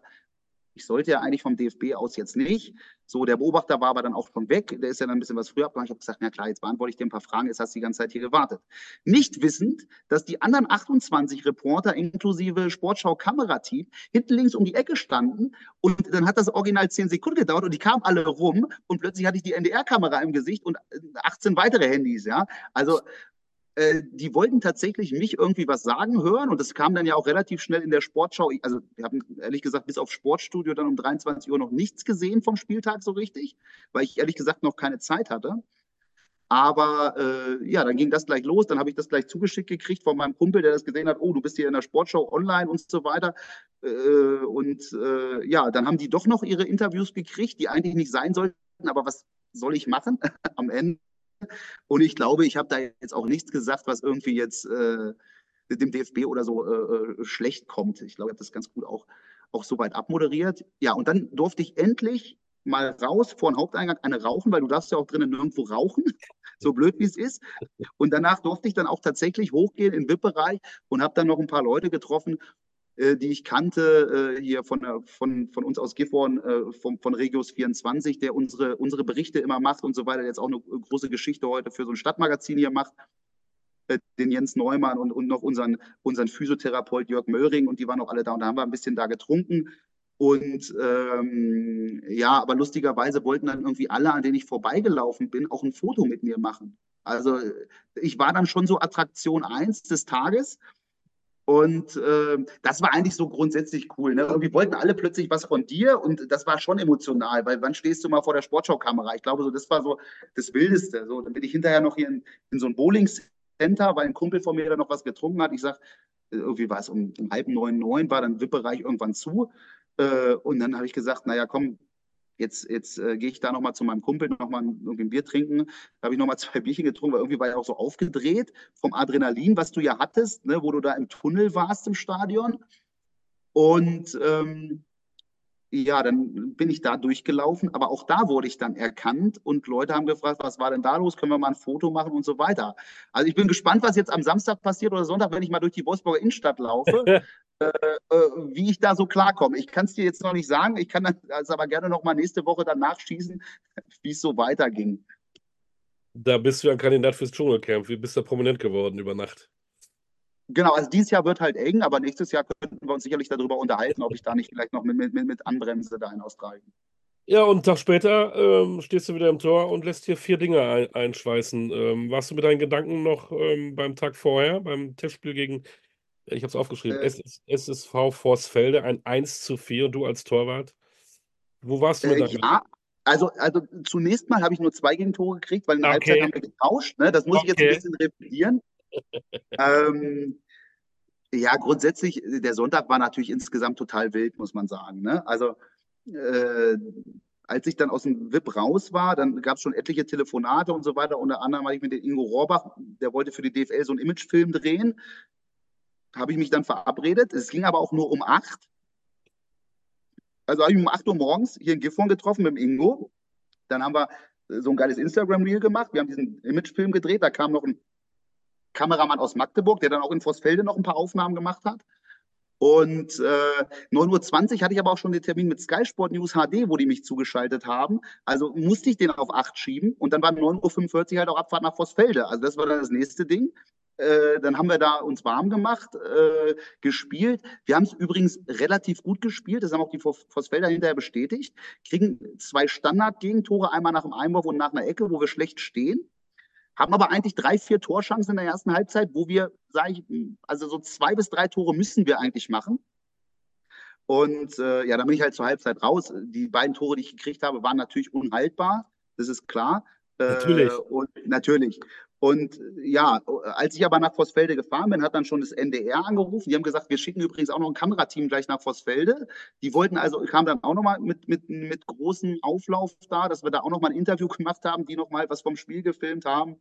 ich sollte ja eigentlich vom DFB aus jetzt nicht. So, der Beobachter war aber dann auch schon weg. Der ist ja dann ein bisschen was früher abgegangen. Ich habe gesagt, na klar, jetzt beantworte ich dir ein paar Fragen. Jetzt hast du die ganze Zeit hier gewartet. Nicht wissend, dass die anderen 28 Reporter inklusive Sportschau-Kamerateam hinten links um die Ecke standen. Und dann hat das original 10 Sekunden gedauert und die kamen alle rum. Und plötzlich hatte ich die NDR-Kamera im Gesicht und 18 weitere Handys. Ja, also äh, die wollten tatsächlich mich irgendwie was sagen hören und das kam dann ja auch relativ schnell in der Sportschau. Also wir haben ehrlich gesagt bis auf Sportstudio dann um 23 Uhr noch nichts gesehen vom Spieltag so richtig, weil ich ehrlich gesagt noch keine Zeit hatte. Aber äh, ja, dann ging das gleich los. Dann habe ich das gleich zugeschickt gekriegt von meinem Kumpel, der das gesehen hat. Oh, du bist hier in der Sportschau online und so weiter. Äh, und äh, ja, dann haben die doch noch ihre Interviews gekriegt, die eigentlich nicht sein sollten. Aber was soll ich machen am Ende? Und ich glaube, ich habe da jetzt auch nichts gesagt, was irgendwie jetzt äh, dem DFB oder so äh, äh, schlecht kommt. Ich glaube, ich habe das ganz gut auch, auch soweit abmoderiert. Ja, und dann durfte ich endlich mal raus vor den Haupteingang eine rauchen, weil du darfst ja auch drinnen nirgendwo rauchen, so blöd wie es ist. Und danach durfte ich dann auch tatsächlich hochgehen in den VIP-Bereich und habe dann noch ein paar Leute getroffen, äh, die ich kannte, äh, hier von, von, von uns aus Gifhorn, äh, von, von Regius 24, der unsere, unsere Berichte immer macht und so weiter, der jetzt auch eine große Geschichte heute für so ein Stadtmagazin hier macht den Jens Neumann und, und noch unseren, unseren Physiotherapeut Jörg Möhring und die waren auch alle da und da haben wir ein bisschen da getrunken. Und ähm, ja, aber lustigerweise wollten dann irgendwie alle, an denen ich vorbeigelaufen bin, auch ein Foto mit mir machen. Also ich war dann schon so Attraktion 1 des Tages Und äh, das war eigentlich so grundsätzlich cool. Ne? Irgendwie wollten alle plötzlich was von dir und das war schon emotional, weil wann stehst du mal vor der Sportschau-Kamera? Ich glaube, so das war so das Wildeste. So, dann bin ich hinterher noch hier in, in so ein Bowling-Center, weil ein Kumpel von mir da noch was getrunken hat. Ich sag, irgendwie war es um, um halb neun, neun, war dann VIP-Bereich irgendwann zu. Äh, und dann habe ich gesagt, naja, komm, Jetzt, jetzt äh, gehe ich da nochmal zu meinem Kumpel, nochmal irgendwie ein Bier trinken. Da habe ich nochmal zwei Bierchen getrunken, weil irgendwie war ich auch so aufgedreht vom Adrenalin, was du ja hattest, ne, wo du da im Tunnel warst im Stadion. Und ähm, ja, dann bin ich da durchgelaufen, aber auch da wurde ich dann erkannt und Leute haben gefragt, was war denn da los? Können wir mal ein Foto machen und so weiter. Also ich bin gespannt, was jetzt am Samstag passiert oder Sonntag, wenn ich mal durch die Wolfsburger Innenstadt laufe, äh, äh, wie ich da so klarkomme. Ich kann es dir jetzt noch nicht sagen, ich kann das aber gerne noch mal nächste Woche dann nachschießen, wie es so weiterging. Da bist du ein Kandidat fürs Dschungelcamp. Wie bist du prominent geworden über Nacht? Genau, also dieses Jahr wird halt eng, aber nächstes Jahr könnten wir uns sicherlich darüber unterhalten, ob ich da nicht vielleicht noch mit, mit, mit anbremse da in Australien. Ja, und einen Tag später ähm, stehst du wieder im Tor und lässt hier vier Dinge ein, einschweißen. Ähm, warst du mit deinen Gedanken noch ähm, beim Tag vorher, beim Testspiel gegen, ich habe es aufgeschrieben, äh, SSV Forsfelde, ein 1 zu 4 und du als Torwart? Wo warst du mit äh, Ja, also, also zunächst mal habe ich nur zwei Gegentore gekriegt, weil in der okay. Halbzeit haben wir getauscht. Ne? Das muss okay. ich jetzt ein bisschen revidieren ähm, ja, grundsätzlich, der Sonntag war natürlich insgesamt total wild, muss man sagen. Ne? Also, äh, als ich dann aus dem VIP raus war, dann gab es schon etliche Telefonate und so weiter. Unter anderem war ich mit dem Ingo Rohrbach, der wollte für die DFL so einen Imagefilm drehen. Habe ich mich dann verabredet. Es ging aber auch nur um acht. Also habe ich um acht Uhr morgens hier in Gifhorn getroffen mit dem Ingo. Dann haben wir so ein geiles Instagram-Reel gemacht. Wir haben diesen Imagefilm gedreht. Da kam noch ein Kameramann aus Magdeburg, der dann auch in Vossfelde noch ein paar Aufnahmen gemacht hat. Und äh, 9.20 Uhr hatte ich aber auch schon den Termin mit Sky Sport News HD, wo die mich zugeschaltet haben. Also musste ich den auf 8 schieben. Und dann war 9.45 Uhr halt auch Abfahrt nach Vossfelde. Also das war dann das nächste Ding. Äh, dann haben wir da uns warm gemacht, äh, gespielt. Wir haben es übrigens relativ gut gespielt. Das haben auch die Vossfelder hinterher bestätigt. Kriegen zwei Standard-Gegentore, einmal nach einem Einwurf und nach einer Ecke, wo wir schlecht stehen haben aber eigentlich drei, vier Torschancen in der ersten Halbzeit, wo wir, sage ich, also so zwei bis drei Tore müssen wir eigentlich machen. Und äh, ja, dann bin ich halt zur Halbzeit raus. Die beiden Tore, die ich gekriegt habe, waren natürlich unhaltbar. Das ist klar. Natürlich. Äh, und natürlich. Und ja, als ich aber nach Vossfelde gefahren bin, hat dann schon das NDR angerufen. Die haben gesagt, wir schicken übrigens auch noch ein Kamerateam gleich nach Vossfelde. Die wollten also, kamen dann auch nochmal mit, mit, mit großem Auflauf da, dass wir da auch nochmal ein Interview gemacht haben, die nochmal was vom Spiel gefilmt haben.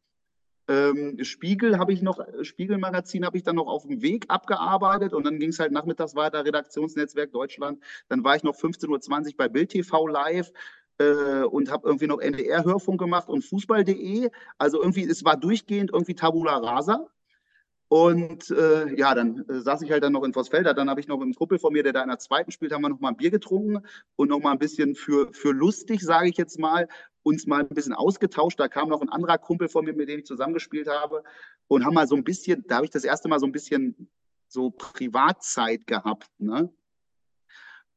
Ähm, Spiegel habe ich noch, Spiegelmagazin habe ich dann noch auf dem Weg abgearbeitet und dann ging es halt nachmittags weiter, Redaktionsnetzwerk Deutschland. Dann war ich noch 15.20 Uhr bei Bild TV live äh, und habe irgendwie noch NDR-Hörfunk gemacht und Fußball.de. Also irgendwie, es war durchgehend irgendwie Tabula Rasa. Und äh, ja, dann äh, saß ich halt dann noch in Vossfelder. Dann habe ich noch mit einem Kumpel von mir, der da in der zweiten spielt, haben wir noch mal ein Bier getrunken und noch mal ein bisschen für, für lustig, sage ich jetzt mal, uns mal ein bisschen ausgetauscht. Da kam noch ein anderer Kumpel von mir, mit dem ich zusammengespielt habe und haben mal so ein bisschen, da habe ich das erste Mal so ein bisschen so Privatzeit gehabt. Ne?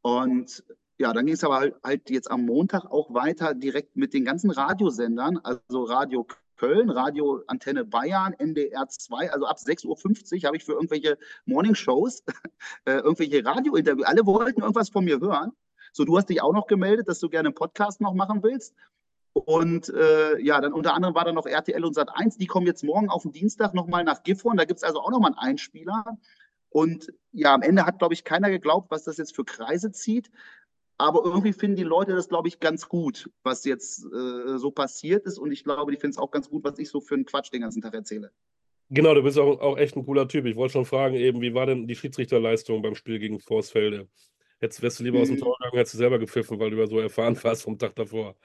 Und ja, dann ging es aber halt, halt, jetzt am Montag auch weiter direkt mit den ganzen Radiosendern, also Radio Köln, Radio Antenne Bayern, NDR 2, also ab 6.50 Uhr habe ich für irgendwelche Morningshows, äh, irgendwelche Radiointerviews, alle wollten irgendwas von mir hören. So, du hast dich auch noch gemeldet, dass du gerne einen Podcast noch machen willst. Und äh, ja, dann unter anderem war da noch RTL und Sat 1. Die kommen jetzt morgen auf den Dienstag nochmal nach Gifhorn. Da gibt es also auch nochmal einen Einspieler. Und ja, am Ende hat, glaube ich, keiner geglaubt, was das jetzt für Kreise zieht. Aber irgendwie finden die Leute das, glaube ich, ganz gut, was jetzt äh, so passiert ist. Und ich glaube, die finden es auch ganz gut, was ich so für einen Quatsch den ganzen Tag erzähle. Genau, du bist auch, auch echt ein cooler Typ. Ich wollte schon fragen, eben, wie war denn die Schiedsrichterleistung beim Spiel gegen Forsfelde? Jetzt wärst du lieber aus dem mhm. Tor gegangen, hättest du selber gepfiffen, weil du ja so erfahren warst vom Tag davor.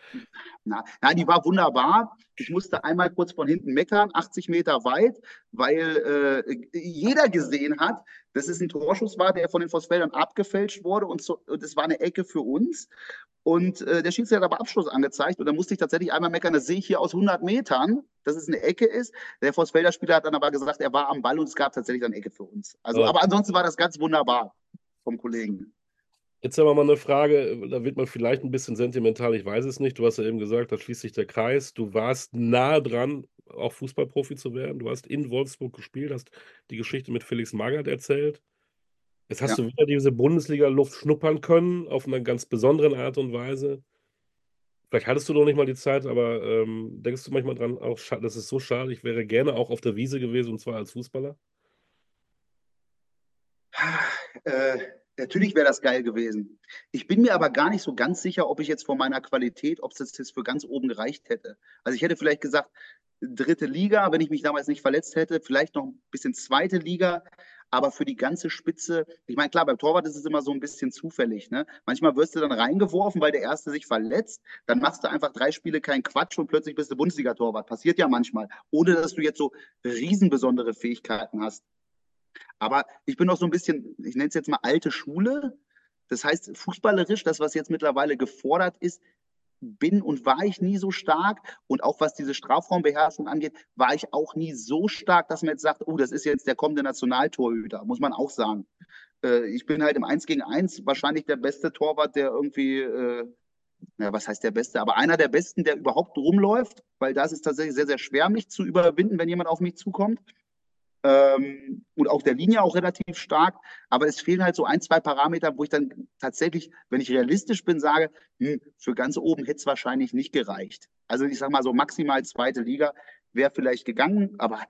Na, nein, die war wunderbar. Ich musste einmal kurz von hinten meckern, 80 Meter weit, weil äh, jeder gesehen hat, dass es ein Torschuss war, der von den Vossfeldern abgefälscht wurde und, so, und das war eine Ecke für uns. Und äh, der Schiedsrichter hat aber Abschluss angezeigt und da musste ich tatsächlich einmal meckern, das sehe ich hier aus 100 Metern, dass es eine Ecke ist. Der Vossfelder Spieler hat dann aber gesagt, er war am Ball und es gab tatsächlich eine Ecke für uns. Also, oh. aber ansonsten war das ganz wunderbar vom Kollegen. Jetzt aber mal eine Frage, da wird man vielleicht ein bisschen sentimental, ich weiß es nicht. Du hast ja eben gesagt, da schließt sich der Kreis. Du warst nahe dran, auch Fußballprofi zu werden. Du hast in Wolfsburg gespielt, hast die Geschichte mit Felix Magath erzählt. Jetzt hast ja. du wieder diese Bundesliga-Luft schnuppern können, auf eine ganz besondere Art und Weise. Vielleicht hattest du noch nicht mal die Zeit, aber ähm, denkst du manchmal dran, auch das ist so schade, ich wäre gerne auch auf der Wiese gewesen und zwar als Fußballer? Äh, natürlich wäre das geil gewesen. Ich bin mir aber gar nicht so ganz sicher, ob ich jetzt von meiner Qualität, ob es jetzt für ganz oben gereicht hätte. Also ich hätte vielleicht gesagt, dritte Liga, wenn ich mich damals nicht verletzt hätte, vielleicht noch ein bisschen zweite Liga, aber für die ganze Spitze, ich meine, klar, beim Torwart ist es immer so ein bisschen zufällig. Ne? Manchmal wirst du dann reingeworfen, weil der Erste sich verletzt, dann machst du einfach drei Spiele keinen Quatsch und plötzlich bist du Bundesliga-Torwart. Passiert ja manchmal, ohne dass du jetzt so riesenbesondere Fähigkeiten hast. Aber ich bin noch so ein bisschen, ich nenne es jetzt mal alte Schule. Das heißt, fußballerisch, das, was jetzt mittlerweile gefordert ist, bin und war ich nie so stark. Und auch was diese Strafraumbeherrschung angeht, war ich auch nie so stark, dass man jetzt sagt, oh, das ist jetzt der kommende Nationaltorhüter, muss man auch sagen. Äh, ich bin halt im 1 gegen 1 wahrscheinlich der beste Torwart, der irgendwie, äh, ja, was heißt der beste, aber einer der besten, der überhaupt rumläuft, weil das ist tatsächlich sehr, sehr schwer, mich zu überwinden, wenn jemand auf mich zukommt ähm, und auf der Linie auch relativ stark. Aber es fehlen halt so ein, zwei Parameter, wo ich dann tatsächlich, wenn ich realistisch bin, sage, hm, für ganz oben hätte es wahrscheinlich nicht gereicht. Also ich sage mal so maximal zweite Liga wäre vielleicht gegangen, aber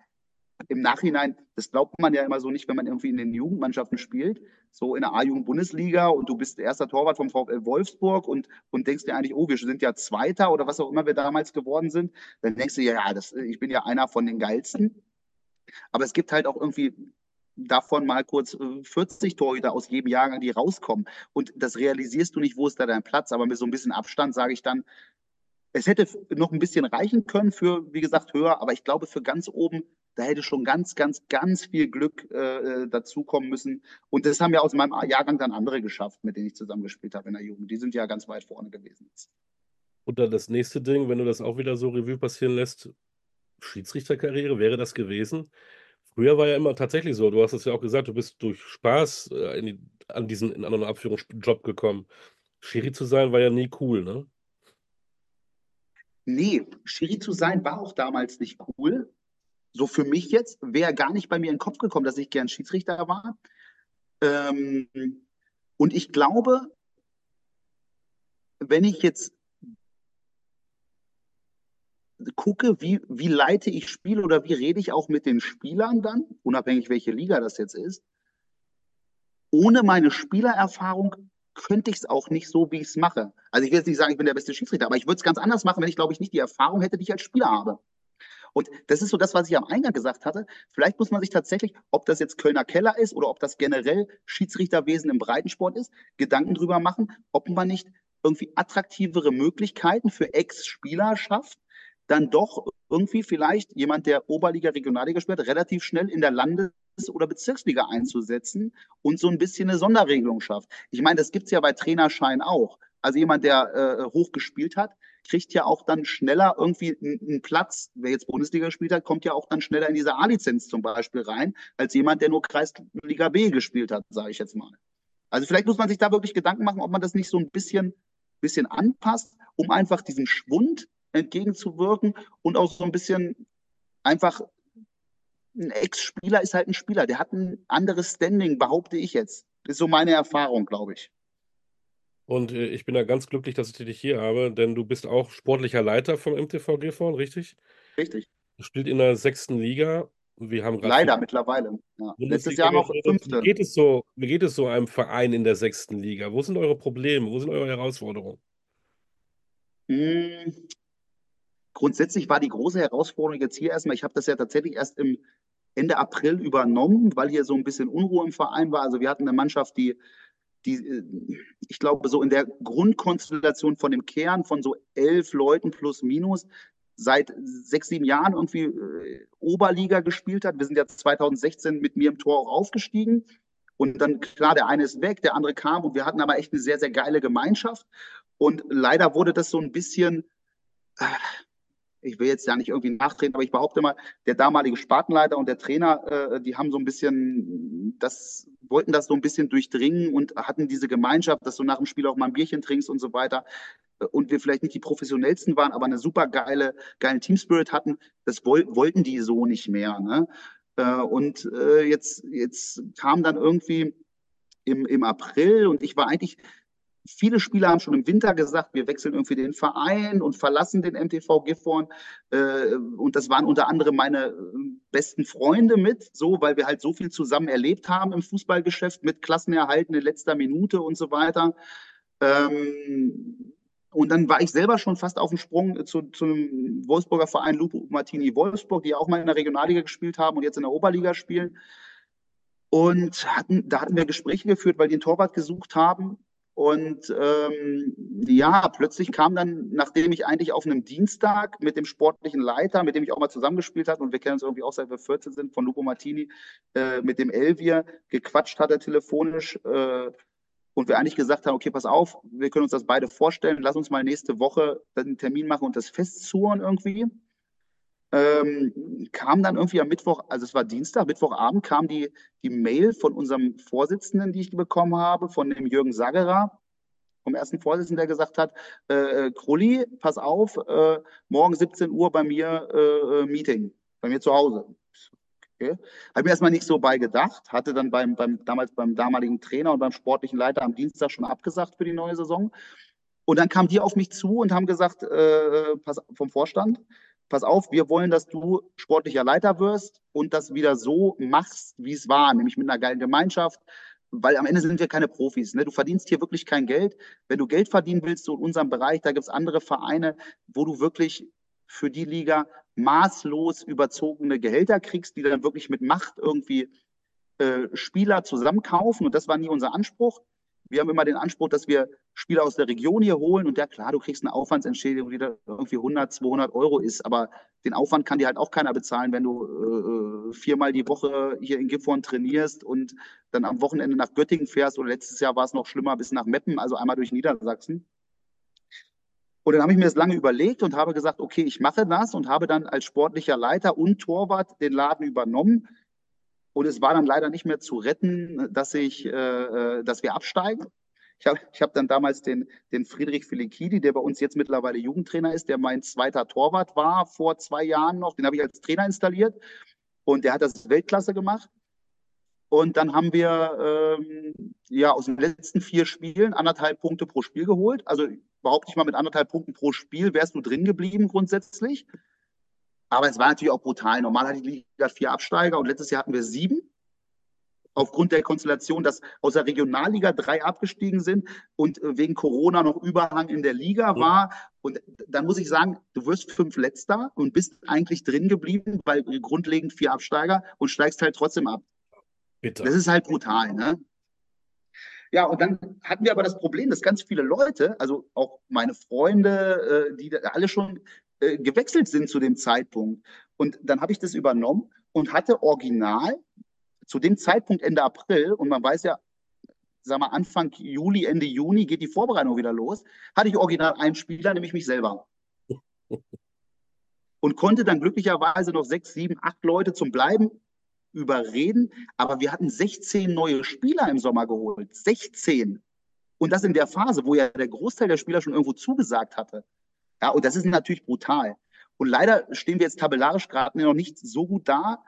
im Nachhinein, das glaubt man ja immer so nicht, wenn man irgendwie in den Jugendmannschaften spielt, so in der A-Jugend-Bundesliga und du bist erster Torwart vom VfL Wolfsburg und, und denkst dir eigentlich, oh, wir sind ja Zweiter oder was auch immer wir damals geworden sind, dann denkst du ja, ja, das, ich bin ja einer von den Geilsten. Aber es gibt halt auch irgendwie davon mal kurz 40 äh, Torhüter aus jedem Jahrgang, die rauskommen. Und das realisierst du nicht, wo ist da dein Platz. Aber mit so ein bisschen Abstand sage ich dann, es hätte noch ein bisschen reichen können für, wie gesagt, höher. Aber ich glaube, für ganz oben, da hätte schon ganz, ganz, ganz viel Glück äh, dazukommen müssen. Und das haben ja aus meinem Jahrgang dann andere geschafft, mit denen ich zusammengespielt habe in der Jugend. Die sind ja ganz weit vorne gewesen. Und dann das nächste Ding, wenn du das auch wieder so Revue passieren lässt, Schiedsrichterkarriere wäre das gewesen. Früher war ja immer tatsächlich so, du hast es ja auch gesagt, du bist durch Spaß äh, die, an diesen, in anderen Abführungsjob gekommen. Schiri zu sein war ja nie cool, ne? Nee, Schiri zu sein war auch damals nicht cool. So für mich jetzt wäre gar nicht bei mir in den Kopf gekommen, dass ich gern Schiedsrichter war. Ähm, und ich glaube, wenn ich jetzt gucke, wie, wie leite ich Spiel oder wie rede ich auch mit den Spielern dann, unabhängig welche Liga das jetzt ist. Ohne meine Spielererfahrung könnte ich es auch nicht so, wie ich es mache. Also ich will jetzt nicht sagen, ich bin der beste Schiedsrichter, aber ich würde es ganz anders machen, wenn ich, glaube ich, nicht die Erfahrung hätte, die ich als Spieler habe. Und das ist so das, was ich am Eingang gesagt hatte. Vielleicht muss man sich tatsächlich, ob das jetzt Kölner Keller ist oder ob das generell Schiedsrichterwesen im Breitensport ist, Gedanken drüber machen, ob man nicht irgendwie attraktivere Möglichkeiten für Ex-Spieler schafft, dann doch irgendwie vielleicht jemand, der Oberliga, Regionalliga spielt, relativ schnell in der Landes- oder Bezirksliga einzusetzen und so ein bisschen eine Sonderregelung schafft. Ich meine, das gibt es ja bei Trainerschein auch. Also jemand, der äh, hoch gespielt hat, kriegt ja auch dann schneller irgendwie einen Platz. Wer jetzt Bundesliga gespielt hat, kommt ja auch dann schneller in diese A-Lizenz zum Beispiel rein, als jemand, der nur Kreisliga B gespielt hat, sage ich jetzt mal. Also vielleicht muss man sich da wirklich Gedanken machen, ob man das nicht so ein bisschen, bisschen anpasst, um einfach diesen Schwund entgegenzuwirken und auch so ein bisschen einfach ein Ex-Spieler ist halt ein Spieler, der hat ein anderes Standing, behaupte ich jetzt. Das ist so meine Erfahrung, glaube ich. Und äh, ich bin da ganz glücklich, dass ich dich hier habe, denn du bist auch sportlicher Leiter vom MTV Gifhorn, richtig? Richtig. Du spielst in der sechsten Liga. Wir haben Leider mittlerweile. Ja. Letztes Jahr noch fünfte. Wie geht, es so, wie geht es so einem Verein in der sechsten Liga? Wo sind eure Probleme? Wo sind eure Herausforderungen? Hm, Grundsätzlich war die große Herausforderung jetzt hier erstmal, ich habe das ja tatsächlich erst im Ende April übernommen, weil hier so ein bisschen Unruhe im Verein war. Also wir hatten eine Mannschaft, die, die äh, ich glaube, so in der Grundkonstellation von dem Kern von so elf Leuten plus minus seit sechs, sieben Jahren irgendwie äh, Oberliga gespielt hat. Wir sind ja 2016 mit mir im Tor auch aufgestiegen. Und dann, klar, der eine ist weg, der andere kam und wir hatten aber echt eine sehr, sehr geile Gemeinschaft. Und leider wurde das so ein bisschen, äh, ich will jetzt ja nicht irgendwie nachtreten, aber ich behaupte mal, der damalige Spartenleiter und der Trainer, äh, die haben so ein bisschen das wollten das so ein bisschen durchdringen und hatten diese Gemeinschaft, dass du nach dem Spiel auch mal ein Bierchen trinkst und so weiter. Und wir vielleicht nicht die professionellsten waren, aber eine super geile, geilen Teamspirit hatten. Das woll wollten die so nicht mehr. Ne? Äh, und äh, jetzt, jetzt kam dann irgendwie im, im April und ich war eigentlich Viele Spieler haben schon im Winter gesagt, wir wechseln irgendwie den Verein und verlassen den MTV Gifhorn. Äh, und das waren unter anderem meine äh, besten Freunde mit, so, weil wir halt so viel zusammen erlebt haben im Fußballgeschäft mit Klassenerhalten in letzter Minute und so weiter. Ähm, und dann war ich selber schon fast auf dem Sprung zu, zu einem Wolfsburger Verein Lupo Martini Wolfsburg, die auch mal in der Regionalliga gespielt haben und jetzt in der Oberliga spielen. Und hatten, da hatten wir Gespräche geführt, weil die einen Torwart gesucht haben. Und ähm, ja, plötzlich kam dann, nachdem ich eigentlich auf einem Dienstag mit dem sportlichen Leiter, mit dem ich auch mal zusammengespielt habe, und wir kennen uns irgendwie auch seit wir 14 sind, von Lupo Martini, äh, mit dem Elvier gequatscht hat er telefonisch. Äh, und wir eigentlich gesagt haben, okay, pass auf, wir können uns das beide vorstellen, lass uns mal nächste Woche einen Termin machen und das festzurren irgendwie ähm, kam dann irgendwie am Mittwoch, also es war Dienstag, Mittwochabend kam die, die Mail von unserem Vorsitzenden, die ich bekommen habe, von dem Jürgen Sagerer, vom ersten Vorsitzenden, der gesagt hat, äh, Krulli, pass auf, äh, morgen 17 Uhr bei mir äh, Meeting, bei mir zu Hause. Okay. Habe mir erstmal nicht so bei gedacht, hatte dann beim, beim, damals beim damaligen Trainer und beim sportlichen Leiter am Dienstag schon abgesagt für die neue Saison. Und dann kamen die auf mich zu und haben gesagt, äh, pass, vom Vorstand, pass auf, wir wollen, dass du sportlicher Leiter wirst und das wieder so machst, wie es war, nämlich mit einer geilen Gemeinschaft, weil am Ende sind wir keine Profis. Ne? Du verdienst hier wirklich kein Geld. Wenn du Geld verdienen willst, so in unserem Bereich, da gibt es andere Vereine, wo du wirklich für die Liga maßlos überzogene Gehälter kriegst, die dann wirklich mit Macht irgendwie äh, Spieler zusammenkaufen. Und das war nie unser Anspruch. Wir haben immer den Anspruch, dass wir Spieler aus der Region hier holen. Und ja klar, du kriegst eine Aufwandsentschädigung, die da irgendwie 100, 200 Euro ist, aber den Aufwand kann dir halt auch keiner bezahlen, wenn du äh, viermal die Woche hier in Gifhorn trainierst und dann am Wochenende nach Göttingen fährst. Oder letztes Jahr war es noch schlimmer bis nach Meppen, also einmal durch Niedersachsen. Und dann habe ich mir das lange überlegt und habe gesagt, okay, ich mache das und habe dann als sportlicher Leiter und Torwart den Laden übernommen und es war dann leider nicht mehr zu retten, dass, ich, äh, äh dass wir absteigen. Ich habe ich hab dann damals den, den Friedrich Filikidi, der bei uns jetzt mittlerweile Jugendtrainer ist, der mein zweiter Torwart war vor zwei Jahren noch, den habe ich als Trainer installiert und der hat das Weltklasse gemacht. Und dann haben wir ähm, ja aus den letzten vier Spielen anderthalb Punkte pro Spiel geholt. Also überhaupt nicht mal mit anderthalb Punkten pro Spiel wärst du drin geblieben grundsätzlich. Aber es war natürlich auch brutal. Normal hatte die Liga vier Absteiger und letztes Jahr hatten wir sieben. Aufgrund der Konstellation, dass aus der Regionalliga drei abgestiegen sind und äh, wegen Corona noch Überhang in der Liga war. Und dann muss ich sagen, du wirst fünf Letzter und bist eigentlich drin geblieben, weil grundlegend vier Absteiger und steigst halt trotzdem ab. Bitte. Das ist halt brutal, ne? Ja, und dann hatten wir aber das Problem, dass ganz viele Leute, also auch meine Freunde, äh, die alle schon äh, gewechselt sind zu dem Zeitpunkt. Und dann habe ich das übernommen und hatte original zu dem Zeitpunkt Ende April, und man weiß ja, sag mal, Anfang Juli, Ende Juni geht die Vorbereitung wieder los, hatte ich original einen Spieler, nämlich mich selber. Und konnte dann glücklicherweise noch sechs, sieben, acht Leute zum Bleiben überreden. Aber wir hatten 16 neue Spieler im Sommer geholt. 16. Und das in der Phase, wo ja der Großteil der Spieler schon irgendwo zugesagt hatte. Ja, und das ist natürlich brutal. Und leider stehen wir jetzt tabellarisch gerade noch nicht so gut da,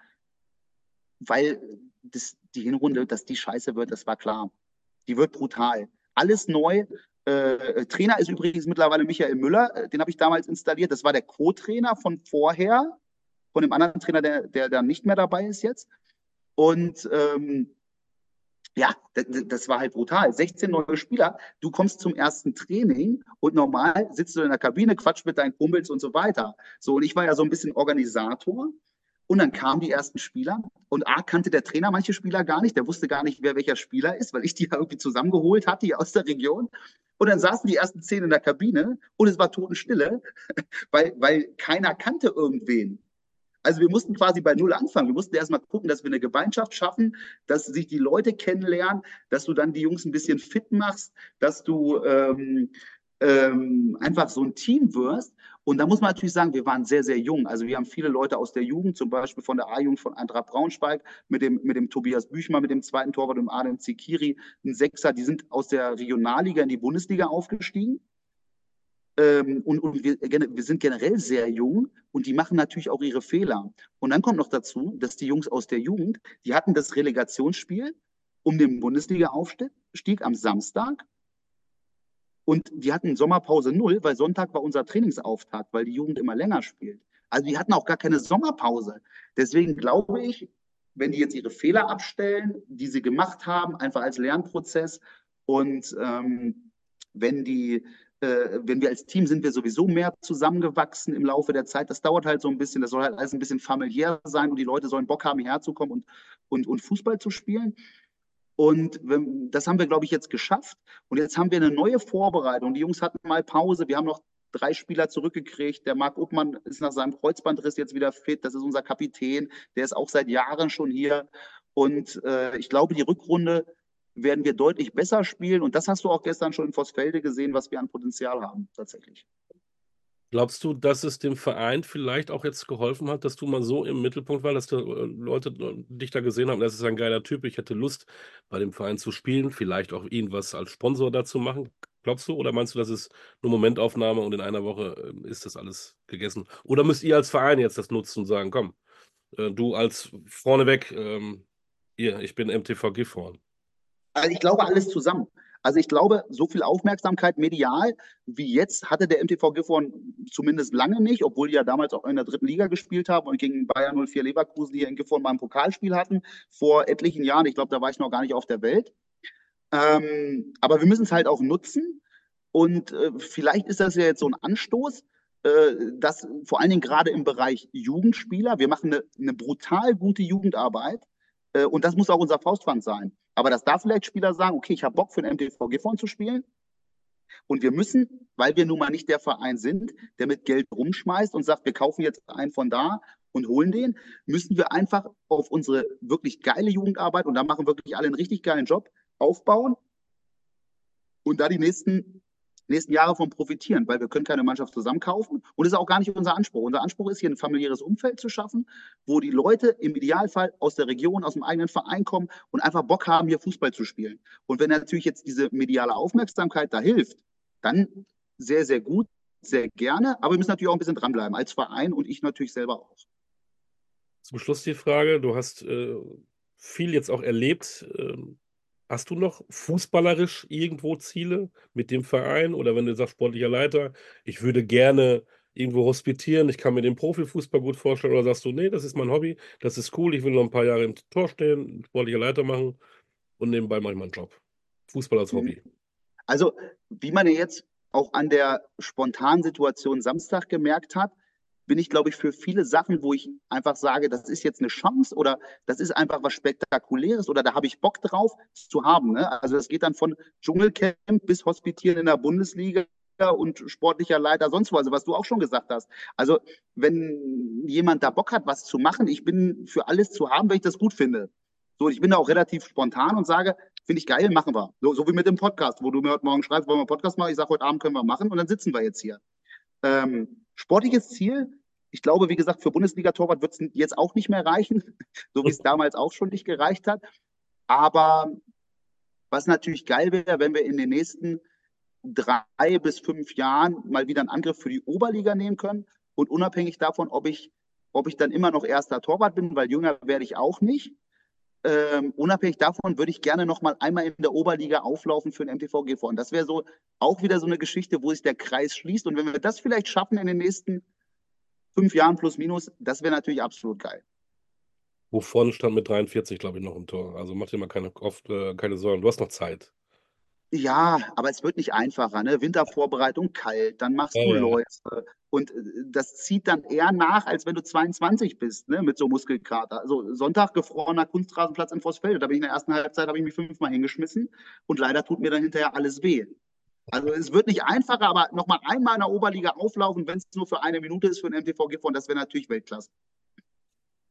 weil das, die Hinrunde, dass die scheiße wird, das war klar. Die wird brutal. Alles neu. Äh, Trainer ist übrigens mittlerweile Michael Müller, äh, den habe ich damals installiert. Das war der Co-Trainer von vorher, von dem anderen Trainer, der, der, der nicht mehr dabei ist jetzt. Und ähm, ja, das, war halt brutal. 16 neue Spieler, du kommst zum ersten Training und normal sitzt du in der Kabine, quatsch mit deinen Kumpels und so weiter. So, und ich war ja so ein bisschen Organisator. Und dann kamen die ersten Spieler und A kannte der Trainer manche Spieler gar nicht, der wusste gar nicht, wer welcher Spieler ist, weil ich die ja irgendwie zusammengeholt hatte hier aus der Region. Und dann saßen die ersten zehn in der Kabine und es war Totenstille, weil, weil keiner kannte irgendwen. Also wir mussten quasi bei Null anfangen. Wir mussten erstmal gucken, dass wir eine Gemeinschaft schaffen, dass sich die Leute kennenlernen, dass du dann die Jungs ein bisschen fit machst, dass du ähm, ähm, einfach so ein Team wirst. Und da muss man natürlich sagen, wir waren sehr, sehr jung. Also wir haben viele Leute aus der Jugend, zum Beispiel von der A-Jugend von Eintracht Braunschweig, mit dem, mit dem Tobias Büchmann, mit dem zweiten Torwart, dem Adam Zikiri, ein Sechser, die sind aus der Regionalliga in die Bundesliga aufgestiegen. Ähm, und, und wir, wir, sind generell sehr jung und die machen natürlich auch ihre Fehler. Und dann kommt noch dazu, dass die Jungs aus der Jugend, die hatten das Relegationsspiel um den Bundesliga-Aufstieg am Samstag und die hatten Sommerpause null, weil Sonntag war unser Trainingsauftakt, weil die Jugend immer länger spielt. Also die hatten auch gar keine Sommerpause. Deswegen glaube ich, wenn die jetzt ihre Fehler abstellen, die sie gemacht haben, einfach als Lernprozess und ähm, wenn die äh, wenn wir als Team sind wir sowieso mehr zusammengewachsen im Laufe der Zeit. Das dauert halt so ein bisschen, das soll halt alles ein bisschen familiär sein und die Leute sollen Bock haben, hierher zu kommen und, und, und Fußball zu spielen. Und das haben wir, glaube ich, jetzt geschafft. Und jetzt haben wir eine neue Vorbereitung. Die Jungs hatten mal Pause. Wir haben noch drei Spieler zurückgekriegt. Der Marc Uppmann ist nach seinem Kreuzbandriss jetzt wieder fit. Das ist unser Kapitän. Der ist auch seit Jahren schon hier. Und äh, ich glaube, die Rückrunde werden wir deutlich besser spielen. Und das hast du auch gestern schon in Vossfelde gesehen, was wir an Potenzial haben, tatsächlich. Glaubst du, dass es dem Verein vielleicht auch jetzt geholfen hat, dass du mal so im Mittelpunkt warst, dass die äh, Leute äh, dich da gesehen haben, das ist ein geiler Typ, ich hätte Lust, bei dem Verein zu spielen, vielleicht auch ihn was als Sponsor dazu machen? Glaubst du? Oder meinst du, das ist nur Momentaufnahme und in einer Woche ähm, ist das alles gegessen? Oder müsst ihr als Verein jetzt das nutzen und sagen, komm, äh, du als vorneweg, ähm, hier, ich bin MTV Gifhorn? Also ich glaube alles zusammen. Also ich glaube, so viel Aufmerksamkeit medial wie jetzt hatte der MTV Gifhorn zumindest lange nicht, obwohl die ja damals auch in der dritten Liga gespielt haben und gegen Bayern 04 Leverkusen hier in Gifhorn mal ein Pokalspiel hatten vor etlichen Jahren. Ich glaube, da war ich noch gar nicht auf der Welt. Ähm, aber wir müssen es halt auch nutzen und äh, vielleicht ist das ja jetzt so ein Anstoß, äh, dass vor allen Dingen gerade im Bereich Jugendspieler, wir machen eine, eine brutal gute Jugendarbeit äh, und das muss auch unser Faustpfand sein. Aber dass da vielleicht Spieler sagen, okay, ich habe Bock für den MTV Gifhorn zu spielen. Und wir müssen, weil wir nun mal nicht der Verein sind, der mit Geld rumschmeißt und sagt, wir kaufen jetzt einen von da und holen den, müssen wir einfach auf unsere wirklich geile Jugendarbeit, und da machen wirklich alle einen richtig geilen Job, aufbauen und da die nächsten nächsten Jahre von profitieren, weil wir können keine Mannschaft zusammenkaufen und das ist auch gar nicht unser Anspruch. Unser Anspruch ist hier ein familiäres Umfeld zu schaffen, wo die Leute im Idealfall aus der Region, aus dem eigenen Verein kommen und einfach Bock haben, hier Fußball zu spielen. Und wenn natürlich jetzt diese mediale Aufmerksamkeit da hilft, dann sehr, sehr gut, sehr gerne, aber wir müssen natürlich auch ein bisschen dranbleiben, als Verein und ich natürlich selber auch. Zum Schluss die Frage, du hast äh, viel jetzt auch erlebt. Äh, Hast du noch fußballerisch irgendwo Ziele mit dem Verein oder wenn du sagst, sportlicher Leiter, ich würde gerne irgendwo hospitieren, ich kann mir den Profifußball gut vorstellen oder sagst du, nee, das ist mein Hobby, das ist cool, ich will noch ein paar Jahre im Tor stehen, sportlicher Leiter machen und nebenbei mache ich meinen Job. Fußball als Hobby. Also, wie man jetzt auch an der spontanen Situation Samstag gemerkt hat, bin ich, glaube ich, für viele Sachen, wo ich einfach sage, das ist jetzt eine Chance oder das ist einfach was Spektakuläres oder da habe ich Bock drauf zu haben. Ne? Also das geht dann von Dschungelcamp bis Hospitieren in der Bundesliga und sportlicher Leiter, sonst wo, also was du auch schon gesagt hast. Also wenn jemand da Bock hat, was zu machen, ich bin für alles zu haben, wenn ich das gut finde. So, ich bin da auch relativ spontan und sage, finde ich geil, machen wir. So, so wie mit dem Podcast, wo du mir heute Morgen schreibst, wollen wir einen Podcast machen? Ich sage, heute Abend können wir machen und dann sitzen wir jetzt hier. Ähm, sportliches Ziel, ich glaube, wie gesagt, für Bundesliga-Torwart wird es jetzt auch nicht mehr reichen, so wie es damals auch schon nicht gereicht hat. Aber was natürlich geil wäre, wenn wir in den nächsten drei bis fünf Jahren mal wieder einen Angriff für die Oberliga nehmen können. Und unabhängig davon, ob ich, ob ich dann immer noch erster Torwart bin, weil jünger werde ich auch nicht. Ähm, unabhängig davon würde ich gerne noch mal einmal in der Oberliga auflaufen für den MTV GV. Und das wäre so auch wieder so eine Geschichte, wo sich der Kreis schließt. Und wenn wir das vielleicht schaffen in den nächsten fünf Jahren plus minus, das wäre natürlich absolut geil. Wo vorne stand mit 43, glaube ich, noch im Tor. Also mach dir mal keine, oft, äh, keine Sorgen. Du hast noch Zeit. Ja, aber es wird nicht einfacher. Ne? Wintervorbereitung kalt, dann machst ja, du Läufe. Und äh, das zieht dann eher nach, als wenn du 22 bist, ne? mit so Muskelkater. Also Sonntag gefrorener Kunstrasenplatz in Vossfelde. Da bin ich in der ersten Halbzeit, habe ich mich fünfmal hingeschmissen. Und leider tut mir dann hinterher alles weh. Also es wird nicht einfacher, aber nochmal einmal in der Oberliga auflaufen, wenn es nur für eine Minute ist für den MTV Gifhorn, das wäre natürlich Weltklasse.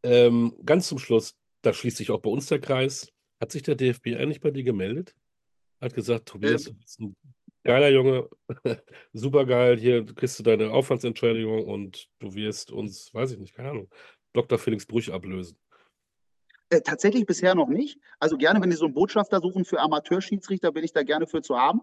Ähm, ganz zum Schluss, da schließt sich auch bei uns der Kreis. Hat sich der DFB eigentlich bei dir gemeldet? Hat gesagt, Tobias, ähm, du bist ein Geiler Junge, super geil. Hier kriegst du deine Aufwandsentschädigung und du wirst uns, weiß ich nicht, keine Ahnung, Dr. Felix Brüch ablösen. Äh, tatsächlich bisher noch nicht. Also gerne, wenn Sie so einen Botschafter suchen für Amateurschiedsrichter, bin ich da gerne für zu haben.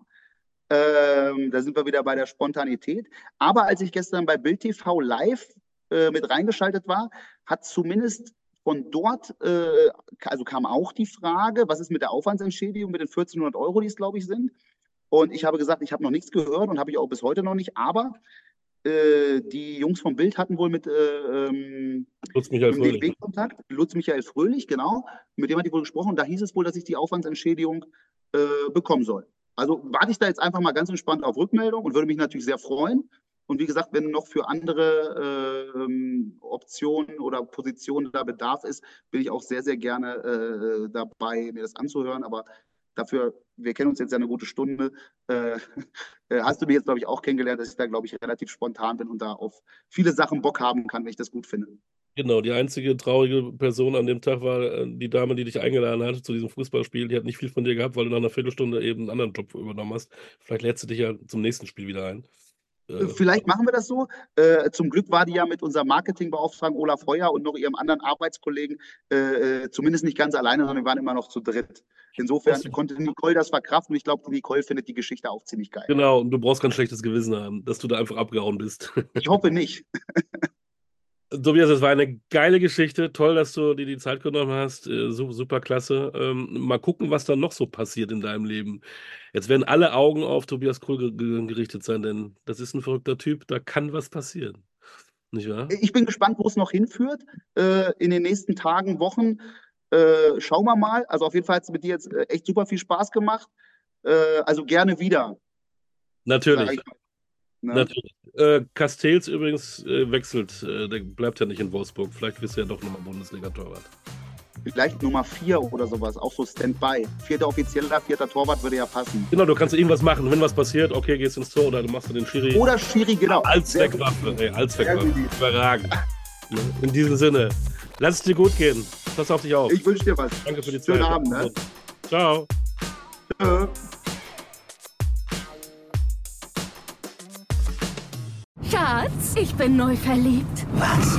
Ähm, da sind wir wieder bei der Spontanität. Aber als ich gestern bei Bild TV live äh, mit reingeschaltet war, hat zumindest von dort, äh, also kam auch die Frage, was ist mit der Aufwandsentschädigung mit den 1400 Euro, die es glaube ich sind. Und ich habe gesagt, ich habe noch nichts gehört und habe ich auch bis heute noch nicht. Aber äh, die Jungs vom Bild hatten wohl mit äh, ähm, Lutz Michael Fröhlich. Kontakt. Lutz Michael Fröhlich, genau. Mit dem hat die wohl gesprochen. Und da hieß es wohl, dass ich die Aufwandsentschädigung äh, bekommen soll. Also warte ich da jetzt einfach mal ganz entspannt auf Rückmeldung und würde mich natürlich sehr freuen. Und wie gesagt, wenn noch für andere äh, Optionen oder Positionen da Bedarf ist, bin ich auch sehr, sehr gerne äh, dabei, mir das anzuhören. Aber dafür, wir kennen uns jetzt ja eine gute Stunde, äh, äh hast du mich jetzt, glaube ich, auch kennengelernt, dass ich da, glaube ich, relativ spontan bin und da auf viele Sachen Bock haben kann, wenn ich das gut finde. Genau, die einzige traurige Person an dem Tag war äh, die Dame, die dich eingeladen hat zu diesem Fußballspiel. Die hat nicht viel von dir gehabt, weil du nach einer Viertelstunde eben einen anderen Job übernommen hast. Vielleicht lädst du dich ja zum nächsten Spiel wieder ein. Äh, vielleicht machen wir das so. Äh, zum Glück war die ja mit unserem Marketingbeauftragten Olaf Heuer und noch ihrem anderen Arbeitskollegen äh, äh, zumindest nicht ganz alleine, sondern wir waren immer noch zu dritt. Insofern konnte Nicole das verkraften und ich glaube, Nicole findet die Geschichte auch ziemlich geil. Genau, und du brauchst kein schlechtes Gewissen haben, dass du da einfach abgehauen bist. Ich hoffe nicht. Tobias, es war eine geile Geschichte. Toll, dass du dir die Zeit genommen hast. Äh, super klasse. Ähm, mal gucken, was da noch so passiert in deinem Leben. Jetzt werden alle Augen auf Tobias Krul gerichtet sein, denn das ist ein verrückter Typ. Da kann was passieren. Nicht wahr? Ich bin gespannt, wo es noch hinführt. Äh, in den nächsten Tagen, Wochen. Äh, schauen wir mal. Also auf jeden Fall hat es mit dir jetzt echt super viel Spaß gemacht. also gerne wieder. Natürlich. Ne? Natürlich. Äh, Castells übrigens äh, wechselt. Äh, der bleibt ja nicht in Wolfsburg. Vielleicht wirst du ja doch nochmal Bundesliga-Torwart. Vielleicht Nummer 4 oder sowas, auch so Standby. Vierter offizieller, vierter Torwart würde ja passen. Genau, du kannst irgendwas machen. Wenn was passiert, okay, gehst ins Tor oder du machst den Schiri. Oder Schiri, genau. Als Wegwaffe, ey, als Wegwaffe. Überragend. In diesem Sinne, lass es dir gut gehen. Pass auf dich auf. Ich wünsche dir was. Danke für die Zeit. Schönen Abend. Ne? Ciao. Tschö. Schatz, ich bin neu verliebt. Was?